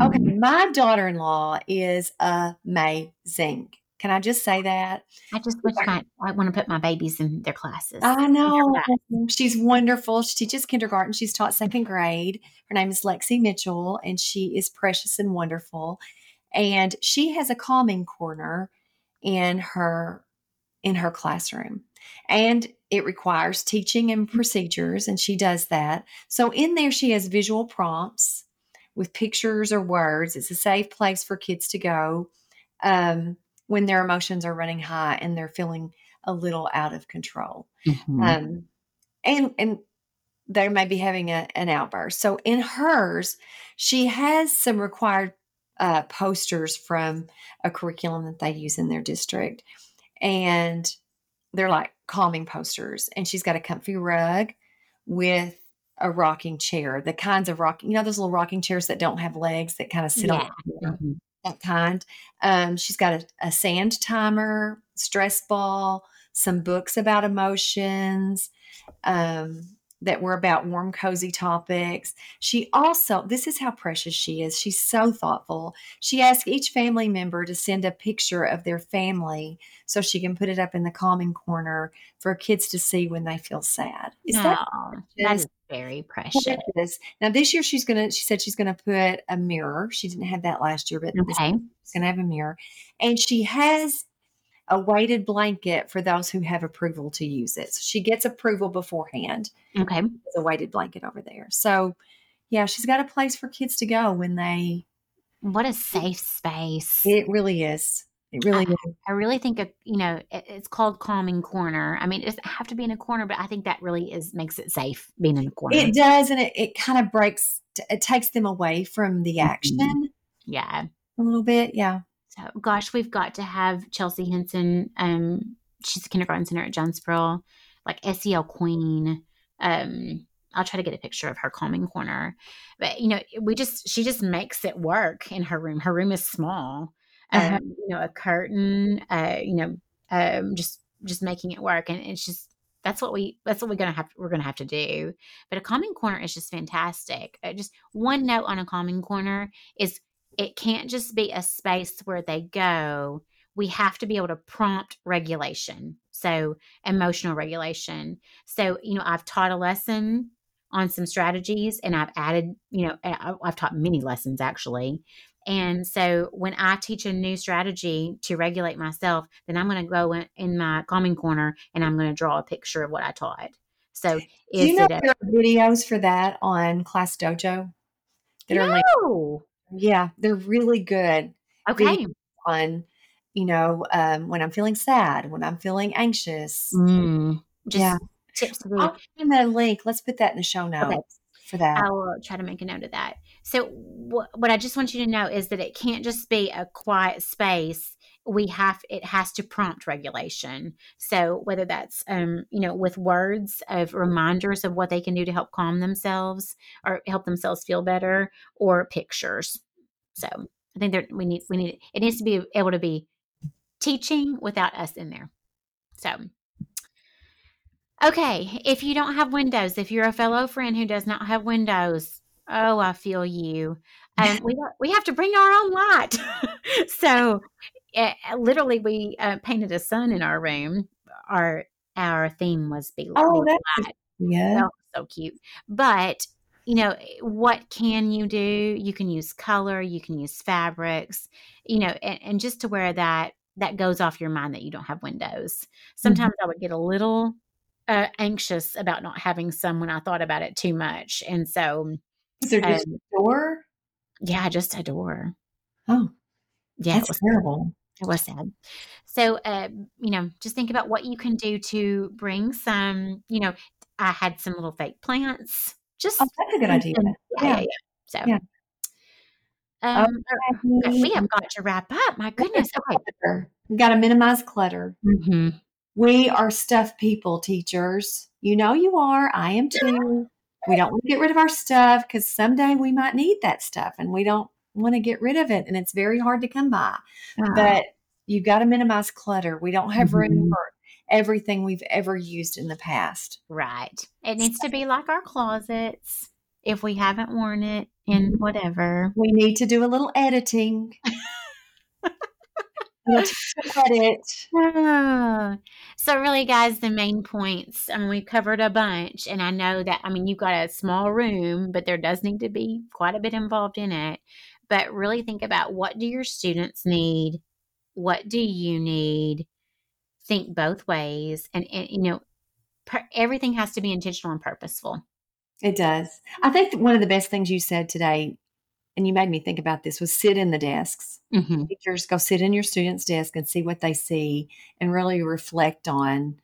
Okay. Mm-hmm. My daughter in law is amazing. Can I just say that? I just wish I, I want to put my babies in their classes. I know. She's wonderful. She teaches kindergarten. She's taught second grade. Her name is Lexie Mitchell, and she is precious and wonderful. And she has a calming corner in her in her classroom. And it requires teaching and procedures, and she does that. So in there, she has visual prompts with pictures or words. It's a safe place for kids to go um, when their emotions are running high and they're feeling a little out of control Mhm. um, and and they may be having a, an outburst. So in hers, she has some required uh, posters from a curriculum that they use in their district, and they're like calming posters. And she's got a comfy rug with a rocking chair, the kinds of rocking, you know, those little rocking chairs that don't have legs that kind of sit on the floor Mhm. that kind. Um, she's got a, a sand timer, stress ball, some books about emotions um, that were about warm, cozy topics. She also, this is how precious she is. She's so thoughtful. She asked each family member to send a picture of their family so she can put it up in the calming corner for kids to see when they feel sad. Is that Aw, that precious? is very precious. precious? Now, this year she's going to, she said she's going to put a mirror. She didn't have that last year, but Okay. She's going to have a mirror. And she has a weighted blanket for those who have approval to use it. So she gets approval beforehand. Okay. There's a weighted blanket over there. So, yeah, she's got a place for kids to go when they, What a safe space. it really is. It really is. I really think a, you know it, it's called calming corner. I mean, it doesn't have to be in a corner, but I think that really is makes it safe being in a corner. It does. And it, it kind of breaks, it takes them away from the mm-hmm. action yeah. a little bit. Yeah. Gosh, we've got to have Chelsea Henson. Um, she's a kindergarten center at John Jonesboro, like SEL queen. Um, I'll try to get a picture of her calming corner, but you know, we just she just makes it work in her room. Her room is small. Um, Uh-huh. you know, a curtain. Uh, you know, um, just just making it work, and it's just that's what we that's what we're gonna have we're gonna have to do. But a calming corner is just fantastic. Uh, just one note on a calming corner is it can't just be a space where they go. We have to be able to prompt regulation. So, emotional regulation. So, you know, I've taught a lesson on some strategies and I've added, you know, I've taught many lessons actually. And so when I teach a new strategy to regulate myself, then I'm going to go in, in my calming corner and I'm going to draw a picture of what I taught. So, Do you know it a, there are videos for that on Class Dojo that are like, no. Yeah, they're really good. Okay. on, you know, um, when I'm feeling sad, when I'm feeling anxious. Mm, just Yeah. tips I'll put in that link. Let's put that in the show notes. for that. I will try to make a note of that. So, wh- what I just want you to know is that it can't just be a quiet space. We have it has to prompt regulation. So, whether that's um, you know with words of reminders of what they can do to help calm themselves or help themselves feel better, or pictures. So, I think that we need we need it needs to be able to be teaching without us in there. So, okay, if you don't have windows, if you're a fellow friend who does not have windows, oh, I feel you. And we we have to bring our own light. so, uh, literally, we uh, painted a sun in our room. Our our theme was be, oh, that's yeah. So, cute. But you know what can you do you can use color you can use fabrics you know and, and just to wear that that goes off your mind that you don't have windows sometimes i would get a little uh, anxious about not having some when i thought about it too much and so Is there just um, a door? yeah just a door Oh, yeah that's was terrible. It was sad so uh, you know just think about what you can do to bring some you know i had some little fake plants just Oh, that's a good idea. yeah, yeah, Yeah. So, Yeah. um, okay, we have got to wrap up. My goodness. Okay. We got to minimize clutter. Mm-hmm. We are stuff people, teachers. You know you are. I am too. We don't want to get rid of our stuff because someday we might need that stuff and we don't want to get rid of it. And it's very hard to come by. But you've got to minimize clutter. We don't have room Mhm. for everything we've ever used in the past. right. It needs to be like our closets if we haven't worn it in whatever. We need to do a little editing. Edit. So, really, guys, the main points. I mean, we've covered a bunch, and I know that, I mean, you've got a small room, but there does need to be quite a bit involved in it. But really think about what do your students need? What do you need? Think both ways. And, and you know, per, everything has to be intentional and purposeful. It does. I think one of the best things you said today, and you made me think about this, was sit in the desks. Mm-hmm. Teachers go sit in your student's desk and see what they see and really reflect on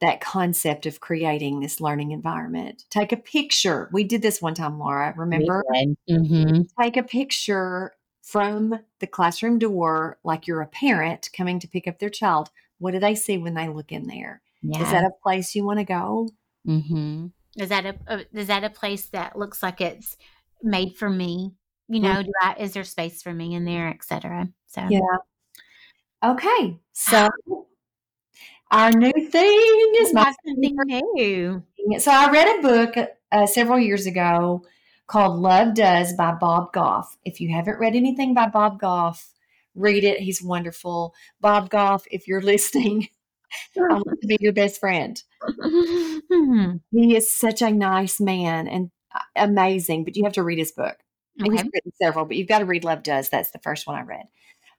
that concept of creating this learning environment. Take a picture. We did this one time, Laura. Remember? Mm-hmm. Take a picture from the classroom door, like you're a parent coming to pick up their child. What do they see when they look in there? Yeah. Is that a place you want to go? Mm-hmm. Is that a, a is that a place that looks like it's made for me? You know, do I is there space for me in there, etc. So Yeah. Okay. So our new thing is my something new. So I read a book uh, several years ago called Love Does by Bob Goff. If you haven't read anything by Bob Goff, read it. He's wonderful. Bob Goff, if you're listening, I want to be your best friend. He is such a nice man and uh, amazing, but you have to read his book. And He's written several, but you've got to read Love Does. That's the first one I read.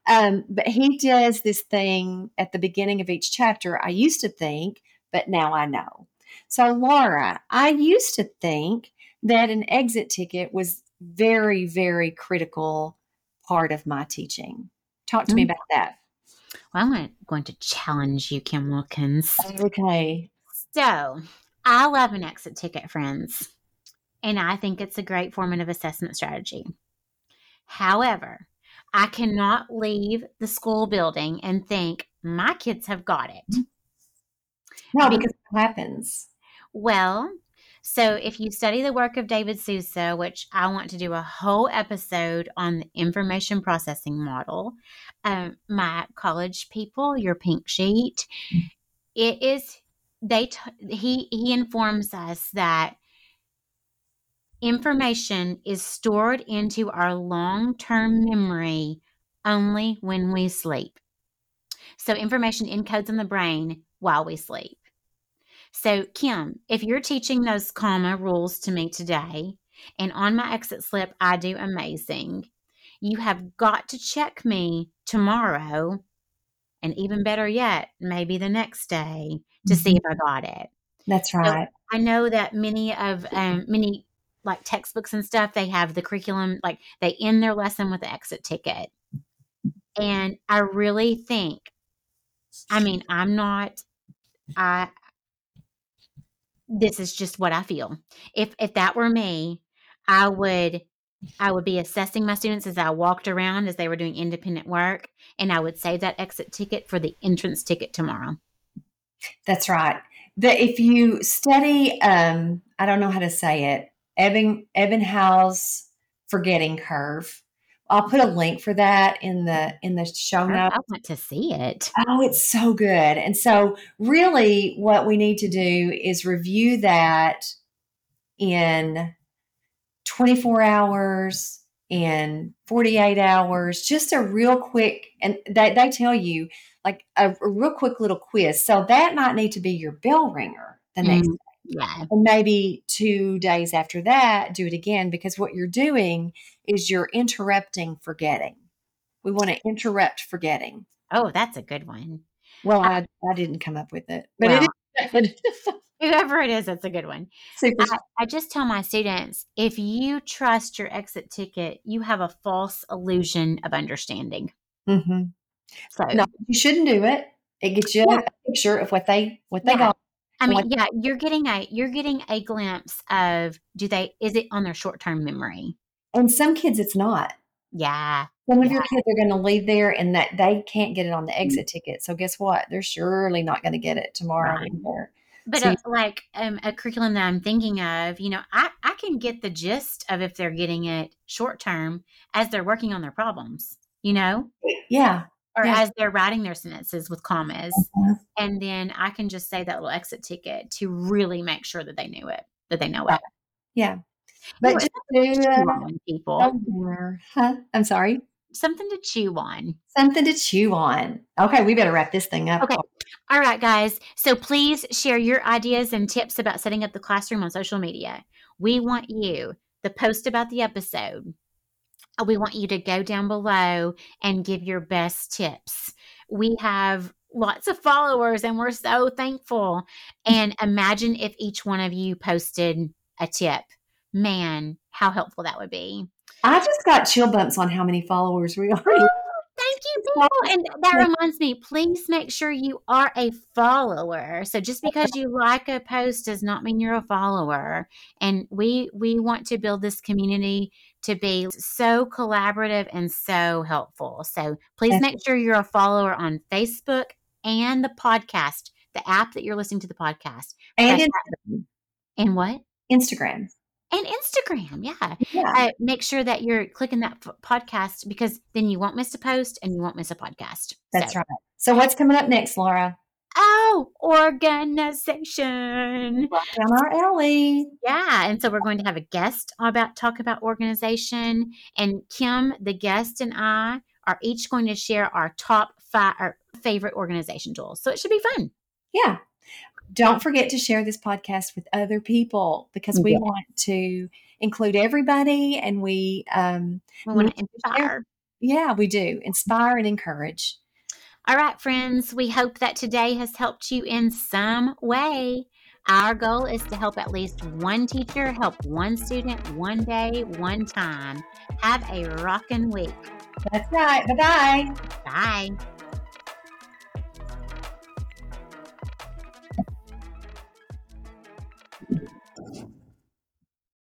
Um, but he does this thing at the beginning of each chapter. I used to think, but now I know. So, Laura, I used to think that an exit ticket was very, very critical part of my teaching. Talk to me Mm. about that. Well, I'm going to challenge you, Kim Wilkins. Okay. So, I love an exit ticket, friends, and I think it's a great formative assessment strategy. However, I cannot leave the school building and think my kids have got it. No, because what happens? Well, so if you study the work of David Sousa, which I want to do a whole episode on the information processing model, um, my college people, your pink sheet, it is they t- he he informs us that information is stored into our long-term memory only when we sleep. So information encodes in the brain while we sleep. So, Kim, if you're teaching those comma rules to me today, and on my exit slip, I do amazing, you have got to check me tomorrow, and even better yet, maybe the next day to see if I got it. That's right. I know that many of um, many like textbooks and stuff, they have the curriculum, like they end their lesson with the exit ticket. And I really think, I mean, I'm not, I, this is just what I feel. If if that were me, I would I would be assessing my students as I walked around as they were doing independent work, and I would save that exit ticket for the entrance ticket tomorrow. That's right. That if you study, um, I don't know how to say it, Ebbing Ebbinghaus forgetting curve. I'll put a link for that in the in the show notes. I want to see it. Oh, it's so good. And so really what we need to do is review that in 24 hours in 48 hours, just a real quick and they, they tell you like a, a real quick little quiz. So that might need to be your bell ringer the next Mm, day. Yeah. And maybe two days after that, do it again because what you're doing is you're interrupting forgetting. We want to interrupt forgetting. Oh, that's a good one. Well, I, I didn't come up with it, but Well, it is whoever it is, that's a good one. super. I, I just tell my students if you trust your exit ticket, you have a false illusion of understanding. Mm-hmm. So, No, you shouldn't do it. It gets you Yeah. a picture of what they what they Yeah. got. I mean, Like- yeah, you're getting a you're getting a glimpse of do they is it on their short term memory? And some kids, it's not. Yeah, Some of your kids are going to leave there and that they can't get it on the Mm-hmm. exit ticket. So guess what? They're surely not going to get it tomorrow Right. either. but So uh, like um, a curriculum that I'm thinking of, you know, I I can get the gist of if they're getting it short term as they're working on their problems, you know, Yeah. Or Yeah. as they're writing their sentences with commas, Mhm. and then I can just say that little exit ticket to really make sure that they knew it, that they know it. Yeah. But just do Chew uh, people. Huh? I'm sorry. something to chew on. Something to chew on. Okay, we better wrap this thing up. Okay. All right, guys. So please share your ideas and tips about setting up the classroom on social media. We want you, the post about the episode, Uh, we want you to go down below and give your best tips. We have lots of followers and we're so thankful. And imagine if each one of you posted a tip. Man, how helpful that would be. I just got chill bumps on how many followers we are. Oh, thank you, people. And that reminds me, please make sure you are a follower. So just because you like a post does not mean you're a follower. And we we want to build this community to be so collaborative and so helpful. So please make sure you're a follower on Facebook and the podcast, the app that you're listening to the podcast. And in- And what? Instagram. And Instagram. Yeah. Yeah. uh, make sure that you're clicking that f- podcast because then you won't miss a post and you won't miss a podcast. That's So- right. So what's coming up next, Laura? Oh, organization. Right down our alley. Yeah, and so we're going to have a guest about talk about organization, and Kim, the guest, and I are each going to share our top five our favorite organization tools. So it should be fun. Yeah. Don't forget to share this podcast with other people because we Yeah. want to include everybody and we um We want to need to share. inspire. yeah, we do. Inspire and encourage. All right, friends, we hope that today has helped you in some way. Our goal is to help at least one teacher help one student one day, one time. Have a rockin' week. That's right. Bye-bye. Bye.